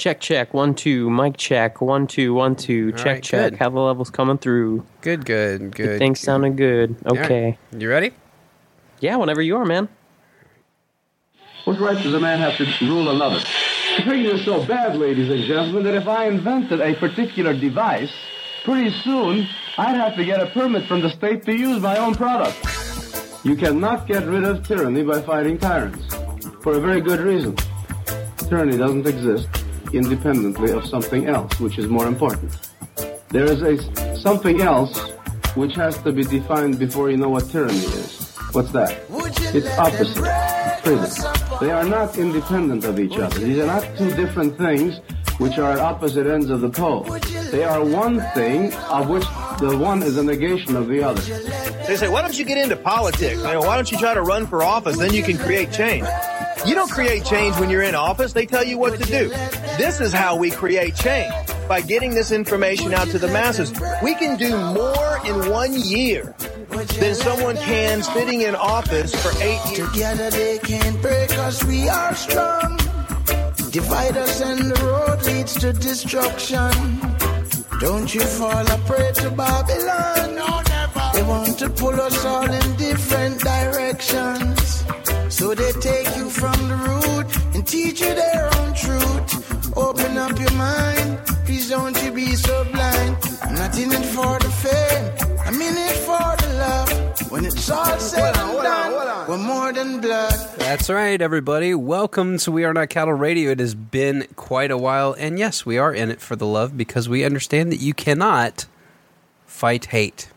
Check, check. One, two. Mic check. One, two, one, two. All check, right, check. good. How the levels coming through? Good, good, good. Things sounding good. All right. Okay. You ready? Yeah, whenever you are, man. What right does a man have to rule another? The thing is so bad, ladies and gentlemen, that if I invented a particular device, pretty soon I'd have to get a permit from the state to use my own product. You cannot get rid of tyranny by fighting tyrants. For a very good reason. Tyranny doesn't exist independently of something else, which is more important. There is a something else which has to be defined before you know what tyranny is. What's that? It's opposite. Freedom. They are not independent of each other. These are not two different things which are at opposite ends of the pole. They are one thing of which the one is a negation of the other. They say, why don't you get into politics? You know, why don't you try to run for office? Then you can create change. You don't create change when you're in office. They tell you what to do. This is how we create change. By getting this information out to the masses. We can do more in one year than someone can sitting in office for eight years. Together they can't break us, we are strong. Divide us and the road leads to destruction. Don't you fall a prey to Babylon. They want to pull us all in different directions. So they take you from the root and teach you their own truth. Open up your mind, please don't you be so blind. I'm not in it for the fame, I'm in it for the love. When it's all said and done, we're more than blood. That's right, everybody. Welcome to We Are Not Cattle Radio. It has been quite a while, and yes, we are in it for the love because we understand that you cannot fight hate.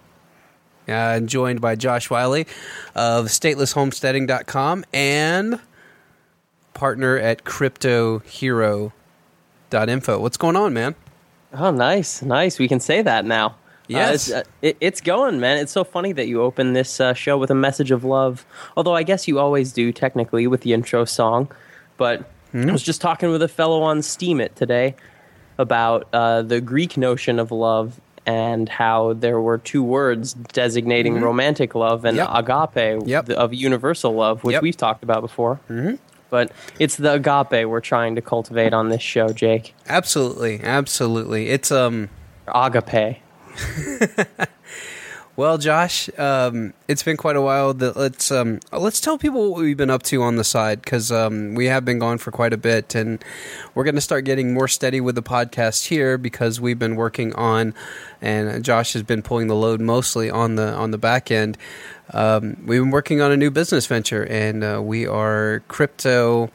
Uh, I'm joined by Josh Wiley of statelesshomesteading.com and partner at cryptohero.info. What's going on, man? Oh, nice, nice. We can say that now. Yes. Uh, it's, uh, it, it's going, man. It's so funny that you open this uh, show with a message of love. Although I guess you always do, technically, with the intro song. But I was just talking with a fellow on Steemit today about uh, the Greek notion of love and how there were two words designating romantic love and Yep. agape Yep. of universal love, which Yep. we've talked about before. Mm-hmm. But it's the agape we're trying to cultivate on this show, Jake. Absolutely, absolutely. It's um Agape. Well, Josh, um, it's been quite a while. That let's um, let's tell people what we've been up to on the side because um, we have been gone for quite a bit, and we're going to start getting more steady with the podcast here because we've been working on, and Josh has been pulling the load mostly on the on the back end. Um, we've been working on a new business venture, and uh, we are crypto.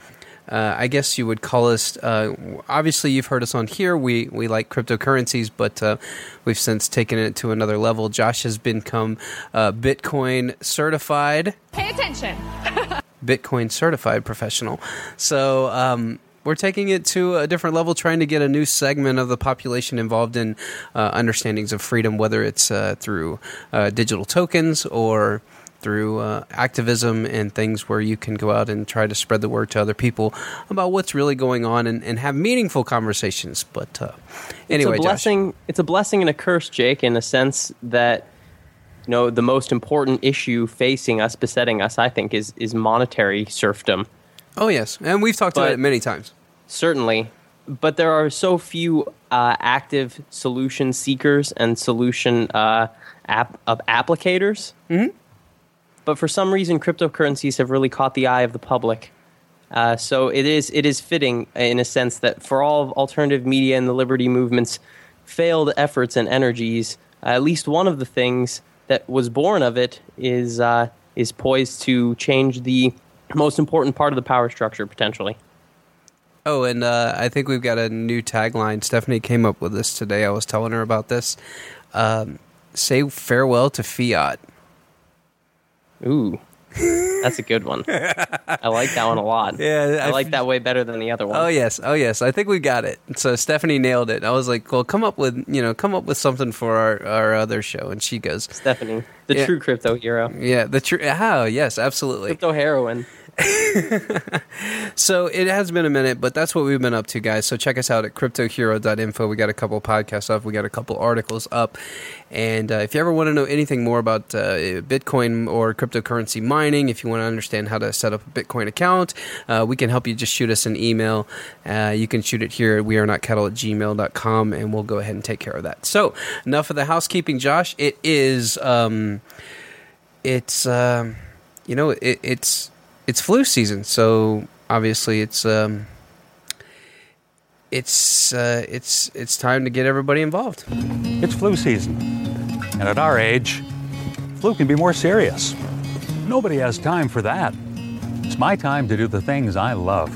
Uh, I guess you would call us. Uh, obviously, you've heard us on here. We we like cryptocurrencies, but uh, we've since taken it to another level. Josh has become uh, Bitcoin certified, Pay attention. Bitcoin certified professional. So. Um, we're taking it to a different level, trying to get a new segment of the population involved in uh, understandings of freedom, whether it's uh, through uh, digital tokens or through uh, activism and things where you can go out and try to spread the word to other people about what's really going on and, and have meaningful conversations. But uh, anyway, it's a Josh. blessing. It's a blessing and a curse, Jake, in a sense that you know the most important issue facing us, besetting us, I think, is is monetary serfdom. Oh yes, and we've talked about it many times. Certainly, but there are so few uh, active solution seekers and solution uh, app of applicators. Mm-hmm. But for some reason, cryptocurrencies have really caught the eye of the public. Uh, so it is it is fitting in a sense that for all of alternative media and the liberty movement's failed efforts and energies, uh, at least one of the things that was born of it is uh, is poised to change the most important part of the power structure potentially. Oh, and uh, I think we've got a new tagline. Stephanie came up with this today. I was telling her about this. Um, say farewell to fiat. Ooh. That's a good one. I like that one a lot. Yeah, I, I like that way better than the other one. Oh yes, oh yes. I think we got it. So Stephanie nailed it. I was like, "Well, come up with you know, come up with something for our our other show." And she goes, Stephanie, the Yeah. true crypto hero, "Yeah, the true. Oh ah, yes, absolutely." crypto heroine. So it has been a minute, but that's what we've been up to, guys. So check us out at cryptohero.info. We got a couple podcasts up, we got a couple articles up. And uh, if you ever want to know anything more about uh, Bitcoin or cryptocurrency mining, if you want to understand how to set up a Bitcoin account, uh, we can help you. Just shoot us an email. Uh, you can shoot it here at wearenotcattle at gmail.com, and we'll go ahead and take care of that. So enough of the housekeeping, Josh. It is, um, it's, um, you know, it, it's, it's flu season, so obviously it's um, it's uh, it's it's time to get everybody involved. It's flu season. And at our age, flu can be more serious. Nobody has time for that. It's my time to do the things I love.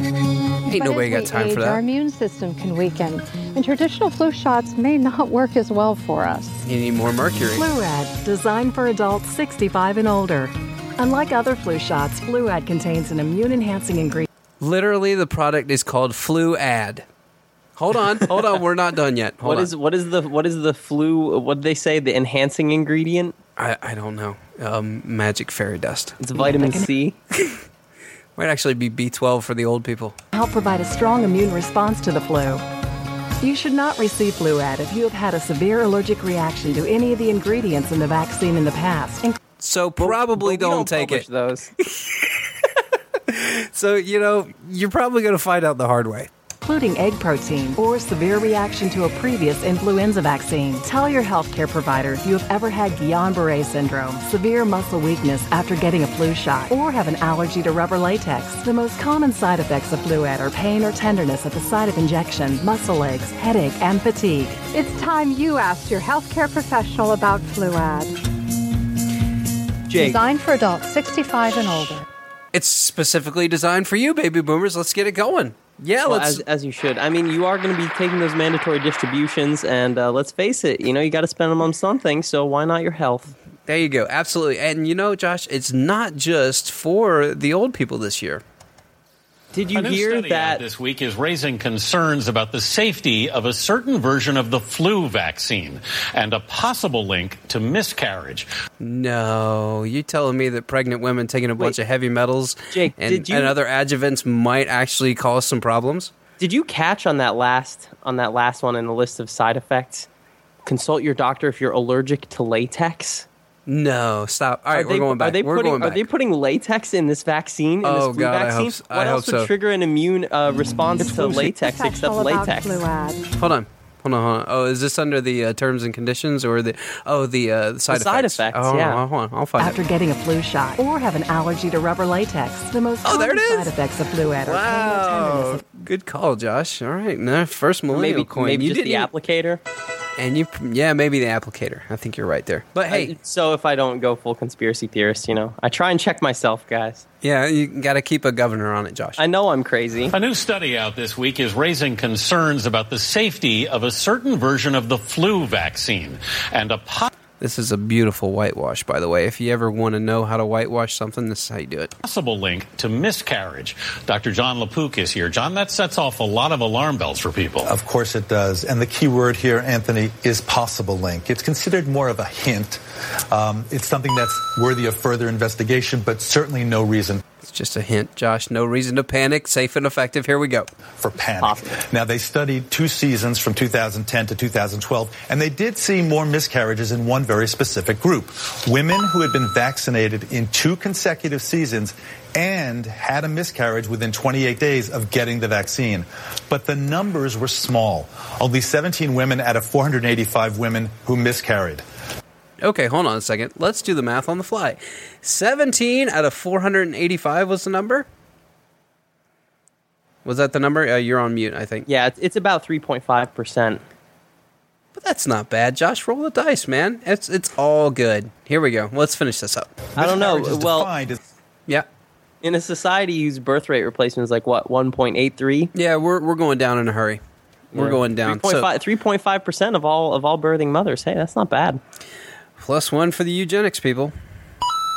Ain't nobody got time for Our immune system can weaken, and traditional flu shots may not work as well for us. You need more mercury. Fluad, designed for adults 65 and older. Unlike other flu shots, Fluad contains an immune-enhancing ingredient. Literally, the product is called Flu Ad. Hold on, hold on. We're not done yet. Hold What on. is what is the what is the flu? What did they say? The enhancing ingredient? I, I don't know. Um, magic fairy dust. It's vitamin C. Might actually be B12 for the old people. help provide a strong immune response to the flu. You should not receive Fluad if you have had a severe allergic reaction to any of the ingredients in the vaccine in the past. inc- So probably But we don't, take publish it. Those. So you know you're probably going to find out the hard way. including egg protein or severe reaction to a previous influenza vaccine. Tell your healthcare provider if you have ever had Guillain-Barré syndrome, severe muscle weakness after getting a flu shot, or have an allergy to rubber latex. The most common side effects of Fluad are pain or tenderness at the site of injection, muscle aches, headache, and fatigue. It's time you asked your healthcare professional about Fluad. Jake, Designed for adults 65 and older. It's specifically designed for you, baby boomers. Let's get it going. Yeah, well, let's. as, as you should. I mean, you are going to be taking those mandatory distributions, and uh, let's face it, you know, you got to spend them on something. So why not your health? There you go. Absolutely. And you know, Josh, it's not just for the old people this year. Did a new study out this week is raising concerns about the safety of a certain version of the flu vaccine and a possible link to miscarriage. No, you telling me that pregnant women taking a bunch of heavy metals Jake, and, did you- and other adjuvants might actually cause some problems? Did you catch on that last on that last one in the list of side effects? Consult your doctor if you're allergic to latex. No, stop. All right, Are we're they- going back. Are they we're putting going Are they putting latex in this vaccine? In Oh, this flu God, I hope s- I what hope else would so. trigger an immune uh, response to latex except latex? Hold on. Hold on, hold on. Oh, is this under the uh, terms and conditions or the oh the, uh, the side The side effects? effects, Oh, hold yeah. on, hold on. I'll find After it. getting a flu shot, or have an allergy to rubber latex. The most Oh, there common it is. side effects of Fluad are pain or tenderness Wow, good call, Josh. All right, no, first millennial Maybe coin. maybe you just the didn't- applicator. And you, yeah, maybe the applicator. I think you're right there. But hey, I- so if I don't go full conspiracy theorist, you know, I try and check myself, guys. yeah, you got to keep a governor on it, Josh. I know I'm crazy. A new study out this week is raising concerns about the safety of a certain version of the flu vaccine and a po- This is a beautiful whitewash, by the way. If you ever want to know how to whitewash something, this is how you do it. possible link to miscarriage. Dr. Jon LaPook is here. John, that sets off a lot of alarm bells for people. Of course it does. And the key word here, Anthony, is possible link. It's considered more of a hint. Um, it's something that's worthy of further investigation, but certainly no reason It's just a hint, Josh. No reason to panic. Safe and effective. Here we go. for panic. Now, they studied two seasons from 2010 to 2012, and they did see more miscarriages in one very specific group. Women who had been vaccinated in two consecutive seasons and had a miscarriage within 28 days of getting the vaccine. But the numbers were small. Only 17 women out of 485 women who miscarried. Okay, hold on a second. Let's do the math on the fly. 17 out of 485 was the number? Was that the number? Uh, you're on mute, I think. Yeah, it's, it's about 3.5 percent. But that's not bad. Josh, roll the dice, man. It's it's all good. Here we go. Let's finish this up. I don't know. Miscarriage is Well, as- Yeah. in a society whose birth rate replacement is like what 1.83. Yeah, we're we're going down in a hurry. We're going down. So, 3.5 percent of all of all birthing mothers. Hey, that's not bad. Plus one for the eugenics people.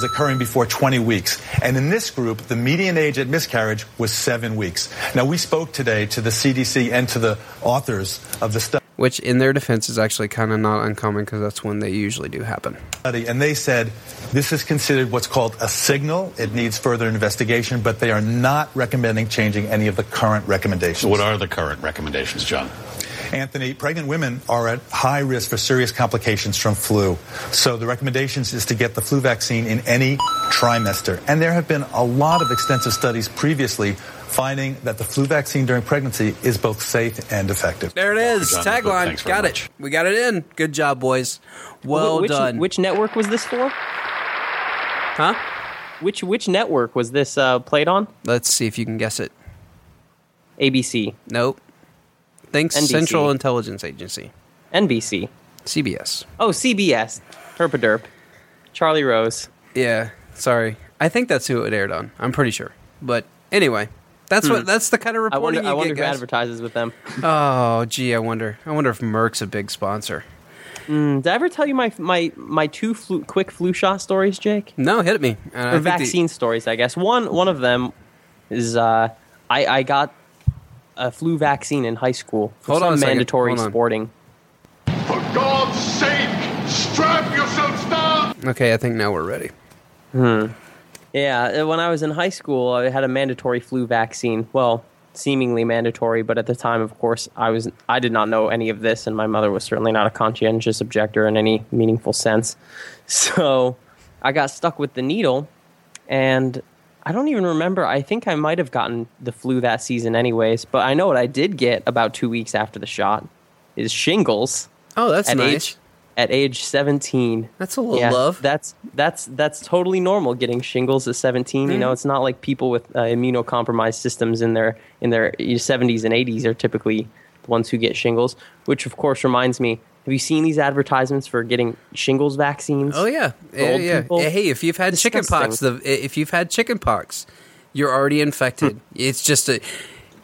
occurring before 20 weeks. And in this group, the median age at miscarriage was seven weeks. Now, we spoke today to the CDC and to the authors of the study. Which, in their defense, is actually kind of not uncommon because that's when they usually do happen. And they said this is considered what's called a signal. It needs further investigation, but they are not recommending changing any of the current recommendations. What are the current recommendations, John? Anthony, pregnant women are at high risk for serious complications from flu. So the recommendations is to get the flu vaccine in any trimester. And there have been a lot of extensive studies previously finding that the flu vaccine during pregnancy is both safe and effective. There it is. John, Tagline. thanks very Got much. it. We got it in. Good job, boys. Well which, done. Which network was this for? Huh? Which which network was this uh, played on? Let's see if you can guess it. ABC. Nope. Thanks, NBC. Central Intelligence Agency. NBC. CBS. Oh, CBS. Herpaderp. Charlie Rose. Yeah. Sorry. I think that's who it aired on. I'm pretty sure. But anyway, that's Hmm. what that's the kind of I reporting wonder, I wonder get, who guys. advertises with them. Oh, gee, I wonder. I wonder if Merck's a big sponsor. Mm, did I ever tell you my my my two flu, quick flu shot stories, Jake? No, hit me. And I or think the- vaccine stories, I guess. One one of them is uh, I I got a flu vaccine in high school. for Hold on some a second. mandatory Hold on. sporting. For God's sake, strap yourselves down! Okay, I think now we're ready. Hmm. Yeah, uh, when I was in high school, I had a mandatory flu vaccine. Well, seemingly mandatory, but at the time, of course, I was I did not know any of this, and my mother was certainly not a conscientious objector in any meaningful sense. So, I got stuck with the needle, and I don't even remember. I think I might have gotten the flu that season, anyways. But I know what I did get about two weeks after the shot is shingles. Oh, that's at nice. Age, at age seventeen. That's a little love. That's that's that's totally normal getting shingles at 17. You know, Mhm. it's not like people with uh, immunocompromised systems in their in their 70s and 80s are typically the ones who get shingles. Which, of course, reminds me. Have you seen these advertisements for getting shingles vaccines? Oh yeah, yeah, yeah. Hey, if you've had chickenpox, the if you've had chickenpox, you're already infected. it's just a.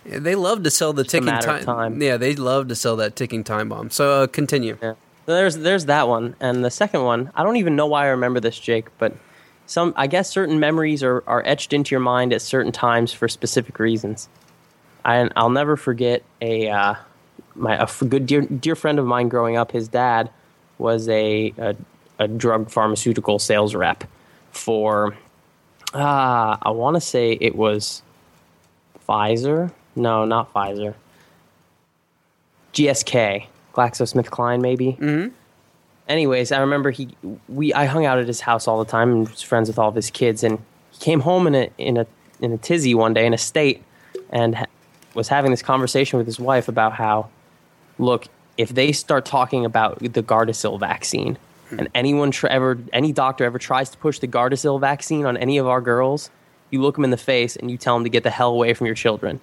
They love to sell the ticking matter of time. time. Yeah, they love to sell that ticking time bomb. So uh, continue. So there's there's that one, and the second one. I don't even know why I remember this, Jake, but some I guess certain memories are, are etched into your mind at certain times for specific reasons. I, I'll never forget a uh, my a good dear dear friend of mine growing up. His dad was a a, a drug pharmaceutical sales rep for ah I want to say it was Pfizer. No, not Pfizer. GSK, GlaxoSmithKline, maybe. Mm-hmm. Anyways, I remember he we I hung out at his house all the time and was friends with all of his kids, and he came home in a in a in a tizzy one day in a state, and ha- was having this conversation with his wife about how, look, if they start talking about the Gardasil vaccine, hmm. and anyone tr- ever any doctor ever tries to push the Gardasil vaccine on any of our girls, you look them in the face and you tell them to get the hell away from your children.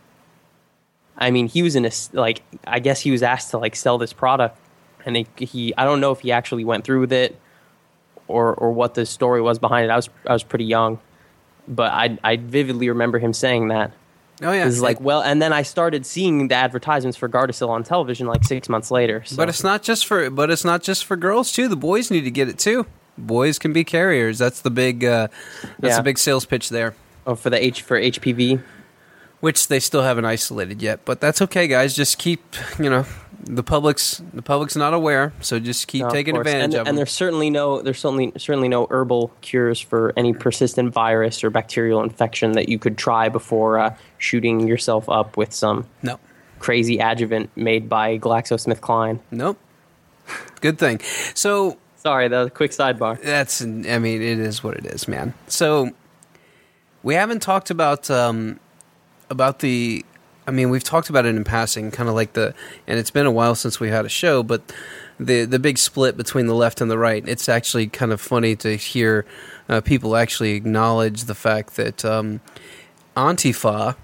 I mean, he was in a like I guess he was asked to like sell this product, and he, he I don't know if he actually went through with it, or or what the story was behind it. I was I was pretty young, but I I vividly remember him saying that. Oh yeah, it's like well, and then I started seeing the advertisements for Gardasil on television like six months later. So. But it's not just for but it's not just for girls too. The boys need to get it too. Boys can be carriers. That's the big uh, that's Yeah. the big sales pitch there. Oh, for the H for HPV, which they still haven't isolated yet. But that's okay, guys. Just keep you know the public's the public's not aware, so just keep No, taking advantage and, of and there's certainly no there's certainly certainly no herbal cures for any persistent virus or bacterial infection that you could try before uh, shooting yourself up with some no crazy adjuvant made by GlaxoSmithKline. Nope. Good thing. So sorry, the quick sidebar. That's I mean it is what it is, man. So we haven't talked about um, about the. I mean, we've talked about it in passing, kind of like the, and it's been a while since we had a show, but the the big split between the left and the right. It's actually kind of funny to hear uh, people actually acknowledge the fact that um, Antifa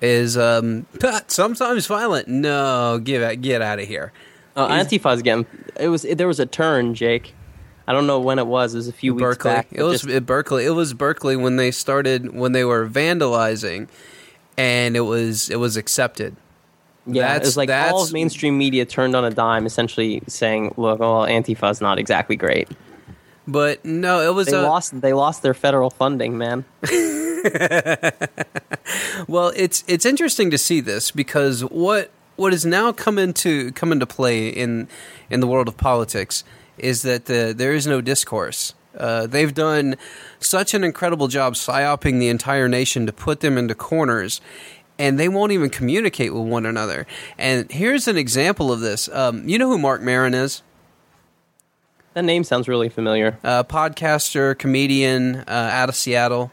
is um, sometimes violent. No, get out, get out of here. Uh, Antifa's getting it was there was a turn, Jake. I don't know when it was. It was a few weeks Berkeley. back. It was at Berkeley. It was Berkeley when they started when they were vandalizing, and it was it was accepted. Yeah, it was like all that's- of mainstream media turned on a dime, essentially saying, "Look, well, Antifa's not exactly great." But no, it was They uh, lost. They lost their federal funding, man. well, it's it's interesting to see this because what what has now come into come into play in in the world of politics is that the, there is no discourse. Uh, they've done such an incredible job psyoping the entire nation to put them into corners, and they won't even communicate with one another. And here's an example of this. Um, you know who Marc Maron is? That name sounds really familiar. Uh, podcaster, comedian uh, out of Seattle.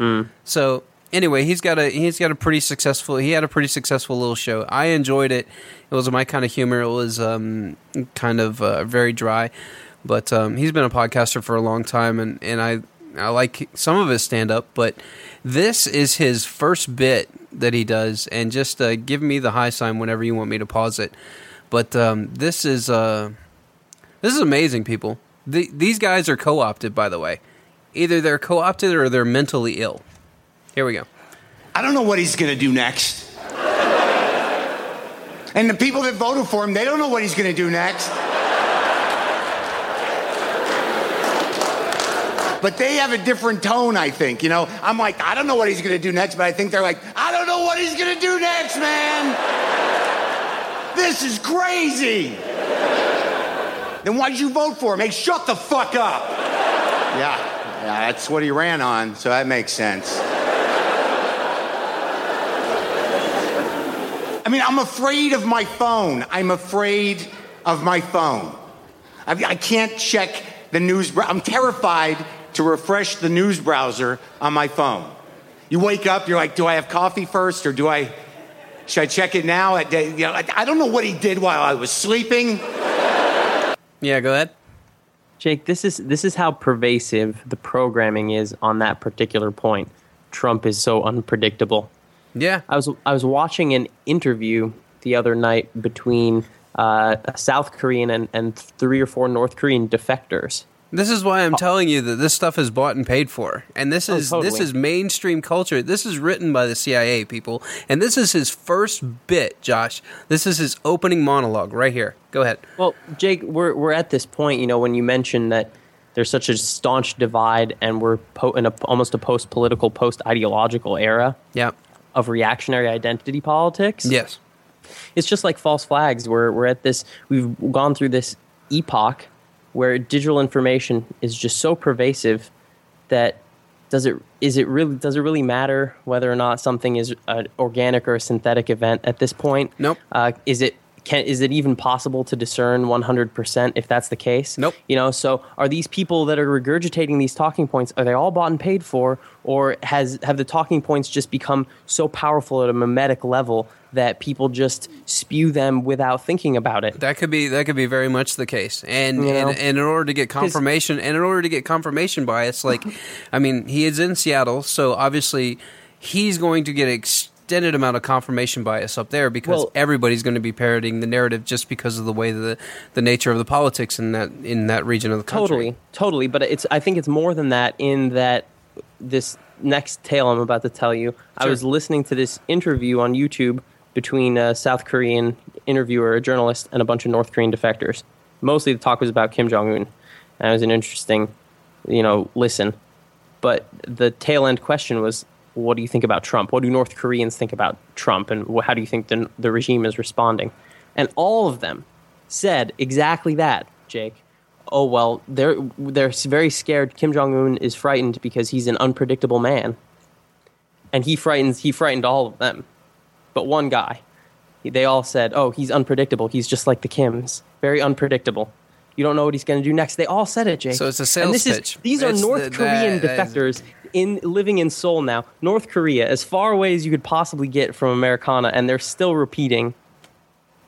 Hmm. So anyway, he's got a he's got a pretty successful he had a pretty successful little show. I enjoyed it. It was my kind of humor. It was um, kind of uh, very dry, but um, he's been a podcaster for a long time, and and I I like some of his stand up, but this is his first bit that he does, and just uh, give me the high sign whenever you want me to pause it. But um, this is uh, this is amazing, people. The, these guys are co opted, by the way. Either they're co opted or they're mentally ill. Here we go. I don't know what he's going to do next. And the people that voted for him, they don't know what he's going to do next. But they have a different tone, I think. You know, I'm like, I don't know what he's going to do next, but I think they're like, I don't know what he's going to do next, man. This is crazy. Then why'd you vote for him? Hey, shut the fuck up. Yeah, yeah, that's what he ran on, so that makes sense. I mean, I'm afraid of my phone. I'm afraid of my phone. I, I can't check the news. I'm terrified to refresh the news browser on my phone. You wake up, you're like, do I have coffee first or do I, should I check it now? You know, I, I don't know what he did while I was sleeping. Yeah, go ahead. Jake, this is this is how pervasive the programming is on that particular point. Trump is so unpredictable. Yeah, I was I was watching an interview the other night between uh, a South Korean and, and three or four North Korean defectors. This is why I'm oh. telling you that this stuff is bought and paid for, and this Oh, is totally. this is mainstream culture. This is written by the CIA people, and this is his first bit, Josh. This is his opening monologue right here. Go ahead. Well, Jake, we're we're at this point, you know, when you mentioned that there's such a staunch divide, and we're po- in a, almost a post-political, post-ideological era. Yeah. Of reactionary identity politics. Yes. It's just like false flags. We're we're at this. We've gone through this epoch where digital information is just so pervasive that does it is it really does it really matter whether or not something is an organic or a synthetic event at this point? Nope. Uh, is it can is it even possible to discern 100% if that's the case? Nope. You know, so are these people that are regurgitating these talking points are they all bought and paid for or has have the talking points just become so powerful at a mimetic level that people just spew them without thinking about it? That could be that could be very much the case, and You know? and, and in order to get confirmation, and in order to get confirmation bias, like, I mean, he is in Seattle, so obviously he's going to get extended amount of confirmation bias up there because Well- everybody's going to be parroting the narrative just because of the way the the nature of the politics in that in that region of the country. Totally, totally. But it's I think it's more than that. In that this next tale I'm about to tell you, I was listening to this interview on YouTube between a South Korean interviewer, a journalist, and a bunch of North Korean defectors. Mostly the talk was about Kim Jong Un, and it was an interesting, you know, listen. But the tail end question was, what do you think about Trump? What do North Koreans think about Trump, and how do you think the the regime is responding? And all of them said exactly that, Jake. Oh well, they're they're very scared. Kim Jong Un is frightened because he's an unpredictable man, and he frightens he frightened all of them, but one guy. They all said, "Oh, he's unpredictable. He's just like the Kims, very unpredictable. You don't know what he's going to do next." They all said it, Jake. So it's a And sales this is- pitch. these are It's North the- Korean that- that defectors in living in Seoul now. North Korea, as far away as you could possibly get from Americana, and they're still repeating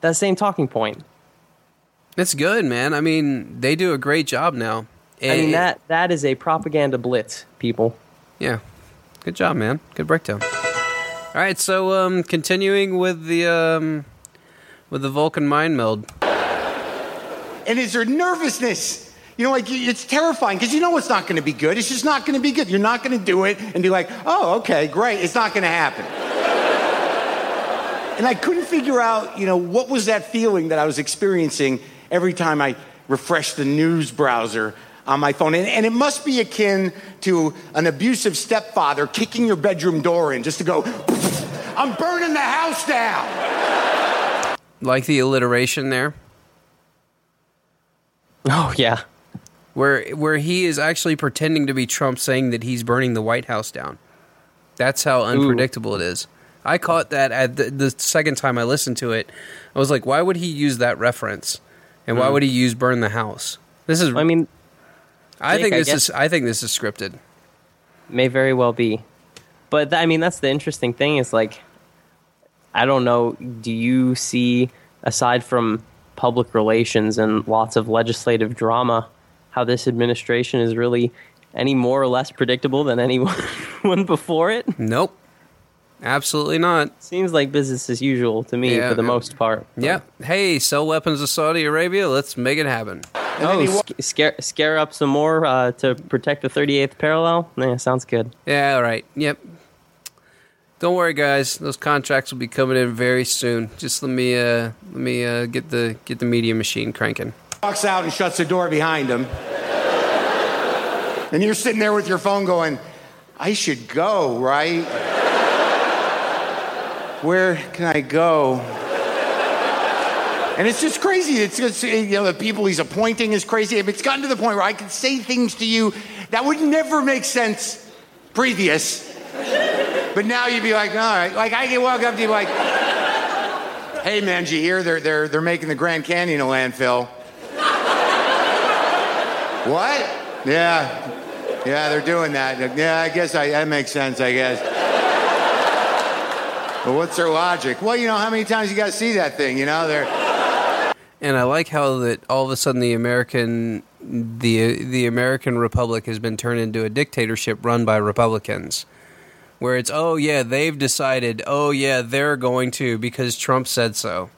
that same talking point. It's good, man. I mean, they do a great job now. I mean And- that that is a propaganda blitz, people. Yeah. Good job, man. Good breakdown. All right, so um, continuing with the um, with the Vulcan mind meld. And is there nervousness? You know, like it's terrifying because you know it's not going to be good. It's just not going to be good. You're not going to do it and be like, oh, okay, great. It's not going to happen. and I couldn't figure out, you know, what was that feeling that I was experiencing every time I refreshed the news browser on my phone. And, and it must be akin to an abusive stepfather kicking your bedroom door in just to go, I'm burning the house down. Like the alliteration there. Oh yeah. Where where he is actually pretending to be Trump saying that he's burning the White House down. That's how unpredictable it is. I caught that at the, the second time I listened to it. I was like, why would he use that reference? And why Mm. would he use burn the house? This is I mean I think I this guess- is I think this is scripted. May very well be. But th- I mean, that's the interesting thing is like, I don't know. Do you see, aside from public relations and lots of legislative drama, how this administration is really any more or less predictable than anyone one before it? Nope. Absolutely not. Seems like business as usual to me Yeah, for the yeah. most part. Yeah. Hey, sell weapons to Saudi Arabia. Let's make it happen. Oh, sc- scare scare up some more uh, to protect the 38th parallel. Yeah, sounds good. Yeah, all right. Yep. Don't worry, guys. Those contracts will be coming in very soon. Just let me uh, let me uh, get the get the media machine cranking. Walks out and shuts the door behind him. And you're sitting there with your phone going, I should go, right? Where can I go? And it's just crazy. It's just, you know, the people he's appointing is crazy. It's gotten to the point where I can say things to you that would never make sense previous. But now you'd be like, all right. Like I can walk up to you like, hey man, you hear they're, they're, they're making the Grand Canyon a landfill? what? Yeah. Yeah, they're doing that. Yeah, I guess I, that makes sense, I guess. But what's their logic? Well, you know, how many times you got to see that thing? You know, they're. And I like how that all of a sudden the American the the American Republic has been turned into a dictatorship run by Republicans. Where it's oh yeah, they've decided, oh yeah, they're going to because Trump said so.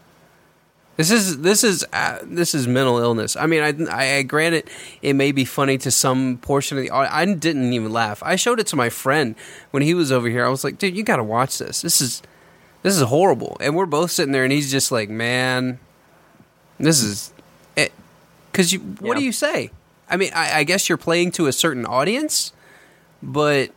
This is this is uh, this is mental illness. I mean, I, I grant it. It may be funny to some portion of the. au- I didn't even laugh. I showed it to my friend when he was over here. I was like, dude, you got to watch this. This is this is horrible. And we're both sitting there, and he's just like, man, this is it. because you. What do you say? I mean, I, I guess you're playing to a certain audience, but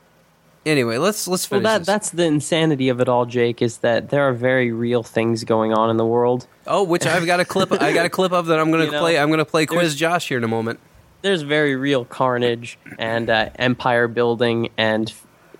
anyway, let's let's Well, that this. that's the insanity of it all, Jake. Is that there are very real things going on in the world. Oh, which I've got a clip. I got a clip of that I'm going You to know, play. I'm going to play Quiz Josh here in a moment. There's very real carnage and uh, empire building and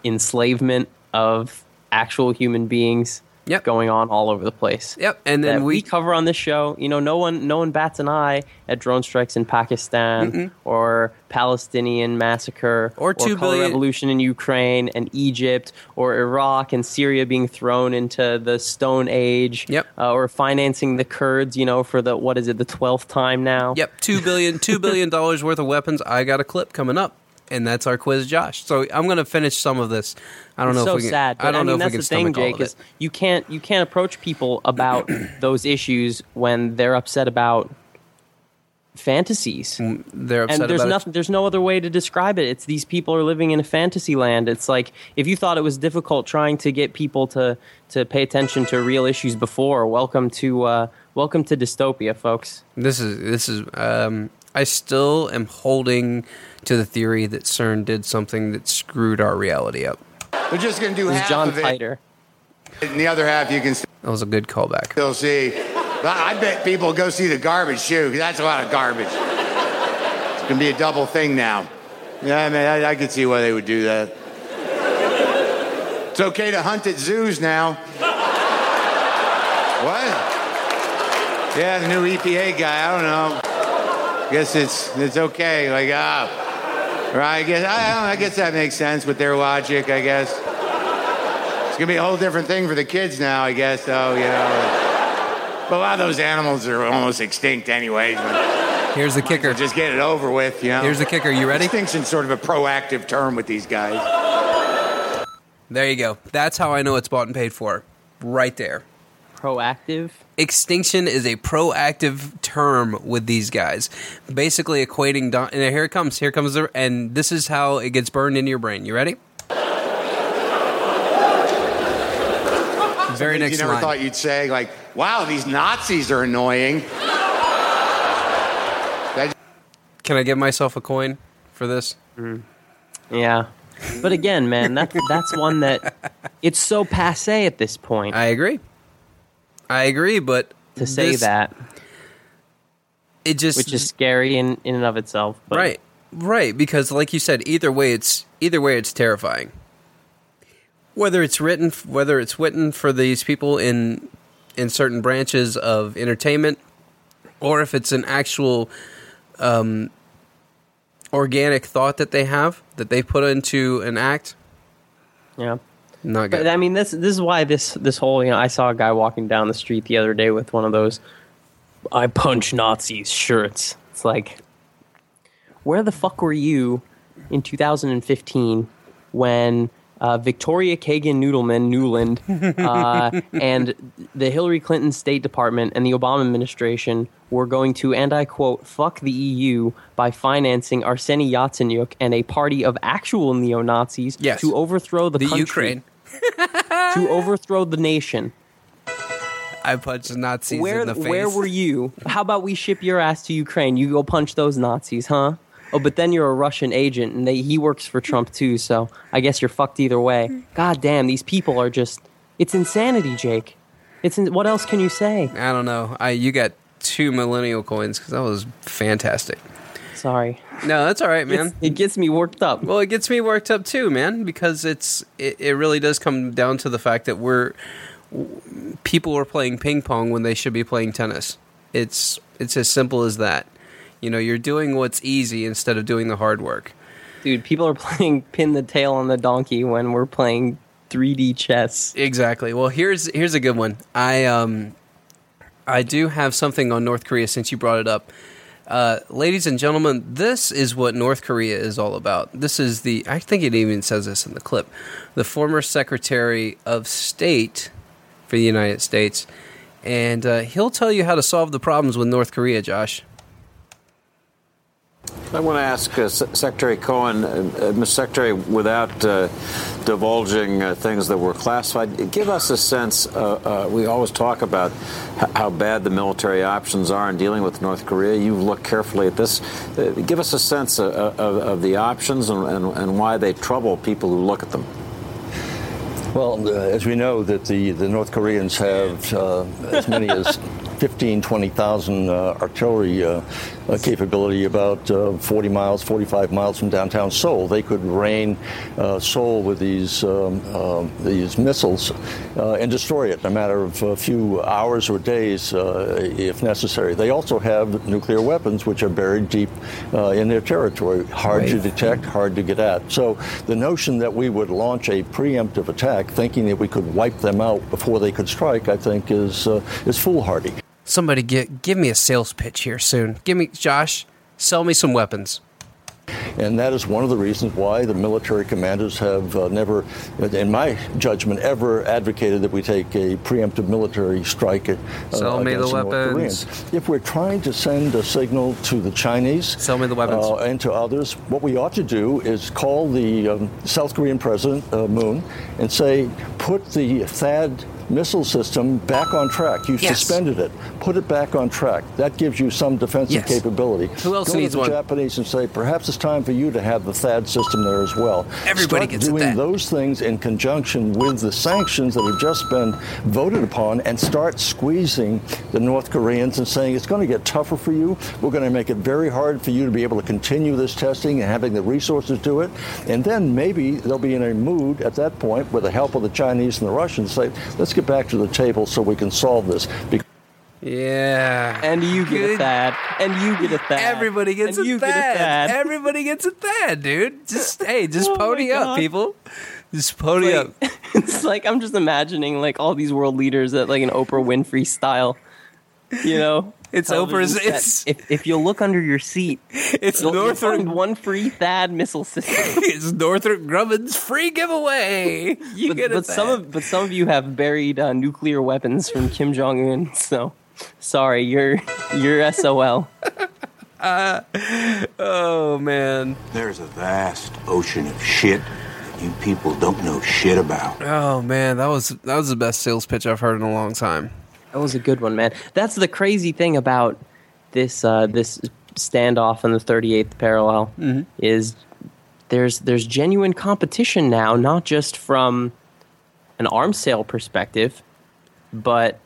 enslavement of actual human beings going on all over the place. Yep, and then that we, cover on this show. You know, no one no one bats an eye at drone strikes in Pakistan Mm-mm. or Palestinian massacre Or two color billion- revolution in Ukraine and Egypt or Iraq and Syria being thrown into the Stone Age. Yep. Uh, or financing the Kurds. You know, for the what is it, the twelfth time now? Yep, two billion, two billion dollars worth of weapons. I got a clip coming up, and that's our quiz, Josh. So I'm going to finish some of this. I don't It's know so if we can. sad. I don't know mean, if we that's can the thing, Jake. Is you can't you can't approach people about those issues when they're upset about fantasies. They're upset and there's about it. nothing. There's no other way to describe it. It's these people are living in a fantasy land. It's like if you thought it was difficult trying to get people to to pay attention to real issues before. Welcome to uh, welcome to dystopia, folks. This is this is. Um, I still am holding to the theory that CERN did something that screwed our reality up. They're just going to do This half John of it. Titor. And the other half you can That was a good callback. still see. I bet people go see the garbage too, 'cause that's a lot of garbage. It's going to be a double thing now. Yeah, I mean, I, I could see why they would do that. It's okay to hunt at zoos now. What? Yeah, the new EPA guy. I don't know. Guess it's it's okay. Like ah, right? I guess I, I, I guess that makes sense with their logic. I guess it's gonna be a whole different thing for the kids now. I guess though, you know. But a lot of those animals are almost extinct anyways. Here's the kicker. Just get it over with, you know. Here's the kicker. You ready? Extinction's sort of a proactive term with these guys. There you go. That's how I know it's bought and paid for. Right there. Proactive. Extinction is a proactive term with these guys, basically equating. Don- and here it comes. Here comes the. And this is how it gets burned into your brain. You ready? Very Something next You never line. thought you'd say like, "Wow, these Nazis are annoying." That- Can I give myself a coin for this? Mm. Yeah. But again, man, that's that's one that it's so passe at this point. I agree. I agree, but to say this- that, it just which is scary in in and of itself. But right, right. Because, like you said, either way, it's either way, it's terrifying. Whether it's written, whether it's written for these people in in certain branches of entertainment, or if it's an actual um, organic thought that they have that they put into an act, Yeah. Not good. But I mean, this this is why this this whole you know I saw a guy walking down the street the other day with one of those "I punch Nazis" shirts. It's like, where the fuck were you in 2015 when uh, Victoria Kagan Noodleman Nuland uh, and the Hillary Clinton State Department and the Obama administration were going to, and I quote, "fuck the EU" by financing Arseny Yatsenyuk and a party of actual neo Nazis Yes. to overthrow the, The country, Ukraine. To overthrow the nation. I punched Nazis Where in the face. where were you? How about we ship your ass to Ukraine? You go punch those Nazis, huh? Oh, but then you're a Russian agent, and they, he works for Trump too. So I guess you're fucked either way. God damn, these people are just—it's insanity, Jake. It's in, what else can you say? I don't know. I you got two millennial coins because that was fantastic. Sorry. No, that's all right, man. It's- it gets me worked up. Well, it gets me worked up too, man, because it's it, it really does come down to the fact that we're people are playing ping pong when they should be playing tennis. It's it's as simple as that. You know, you're doing what's easy instead of doing the hard work. Dude, people are playing pin the tail on the donkey when we're playing 3D chess. Exactly. Well, here's here's a good one. I um I do have something on North Korea since you brought it up. Uh, ladies and gentlemen, this is what North Korea is all about. This is the I think it even says this in the clip. The former Secretary of State for the United States, and uh, he'll tell you how to solve the problems with North Korea. Josh. I want to ask uh, Secretary Cohen, uh, uh, Ms. Secretary, without uh, divulging uh, things that were classified, give us a sense. Uh, uh, we always talk about how bad the military options are in dealing with North Korea. You've looked carefully at this. Uh, give us a sense of, of, of the options and, and, and why they trouble people who look at them. Well, uh, as we know, that the, the North Koreans have uh, as many as 15, 20,000 uh, artillery uh, uh, capability about uh, 40 miles, 45 miles from downtown Seoul. They could rain uh, Seoul with these um, um these missiles uh, and destroy it in a matter of a few hours or days, uh, if necessary. They also have nuclear weapons, which are buried deep uh, in their territory, hard to detect, hard to get at. So the notion that we would launch a preemptive attack, thinking that we could wipe them out before they could strike, I think is uh, is foolhardy. Somebody get give me a sales pitch here soon. Give me Josh. Sell me some weapons. And that is one of the reasons why the military commanders have uh, never, in my judgment, ever advocated that we take a preemptive military strike at, uh, Sell me the North weapons. Koreans. If we're trying to send a signal to the Chinese Sell me the weapons. Uh, and to others, what we ought to do is call the um, South Korean President uh, Moon and say, put the THAAD missile system back on track. You Yes. suspended it. Put it back on track. That gives you some defensive Yes. capability. Who else Go needs to the one? Japanese and say, perhaps it's time for you to have the THAAD system there as well. Everybody Start gets doing those things in conjunction with the sanctions that have just been voted upon, and start squeezing the North Koreans and saying it's going to get tougher for you. We're going to make it very hard for you to be able to continue this testing and having the resources to do it. And then maybe they'll be in a mood at that point, with the help of the Chinese and the Russians, say, let's get back to the table so we can solve this. Because Yeah. And you get Good. a THAAD. And you get a THAAD. Everybody gets and a you THAAD. Get a THAAD. Everybody gets a THAAD, dude. Just hey, just Oh pony up, people. Just pony up. it's like I'm just imagining like all these world leaders at like an Oprah Winfrey style. You know, It's television Oprah's- set. it's- if if you look under your seat, it's you'll, you'll Northrop- find one free THAAD missile system. it's Northrop Grumman's free giveaway. You but, get a but some of but some of you have buried uh, nuclear weapons from Kim Jong Un. So sorry, you're you're SOL. Uh, oh man. There's a vast ocean of shit you people don't know shit about. Oh man, that was that was the best sales pitch I've heard in a long time. That was a good one, man. That's the crazy thing about this uh, this standoff in the 38th parallel Mhm. is there's there's genuine competition now, not just from an arms sale perspective, but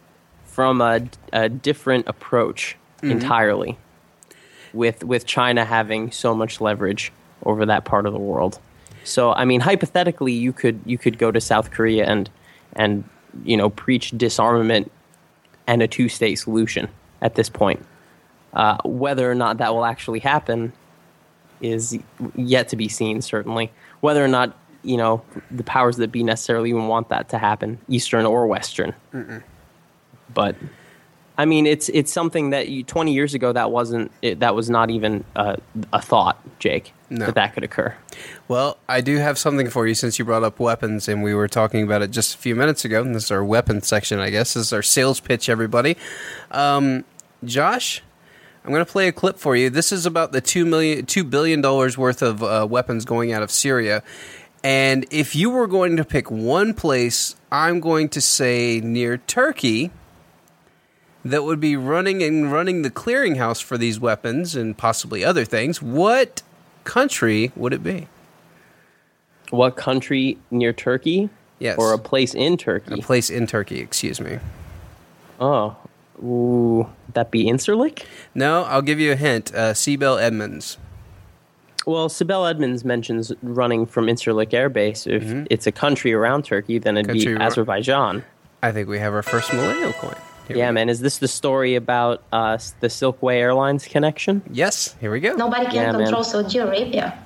from a, a different approach Mhm. entirely. With with China having so much leverage over that part of the world, so I mean, hypothetically, you could you could go to South Korea and and you know preach disarmament and a two state solution at this point. Uh, whether or not that will actually happen is yet to be seen. Certainly, whether or not you know the powers that be necessarily even want that to happen, Eastern or Western. Mm-mm. But I mean, it's it's something that you, 20 years ago that wasn't it, that was not even uh, a thought, Jake, No. that that could occur. Well, I do have something for you since you brought up weapons and we were talking about it just a few minutes ago. And this is our weapons section, I guess. This is our sales pitch, everybody. Um, Josh, I'm going to play a clip for you. This is about the two million, two billion dollars worth of uh, weapons going out of Syria. And if you were going to pick one place, I'm going to say near Turkey that would be running and running the clearinghouse for these weapons and possibly other things. What country would it be? What country near Turkey? Yes. Or a place in Turkey? A place in Turkey, excuse me. Oh, ooh, that be Incirlik? No, I'll give you a hint. Uh, Edmonds. Well, Sibel Edmonds mentions running from Incirlik Air Base. If it's a country around Turkey, then it'd Mm-hmm. Country be Azerbaijan. I think we have our first millennial coin. Here yeah, man. Is this the story about uh, the Silkway Airlines connection? Yes. Here we go. Nobody can Yeah, man. control Saudi Arabia.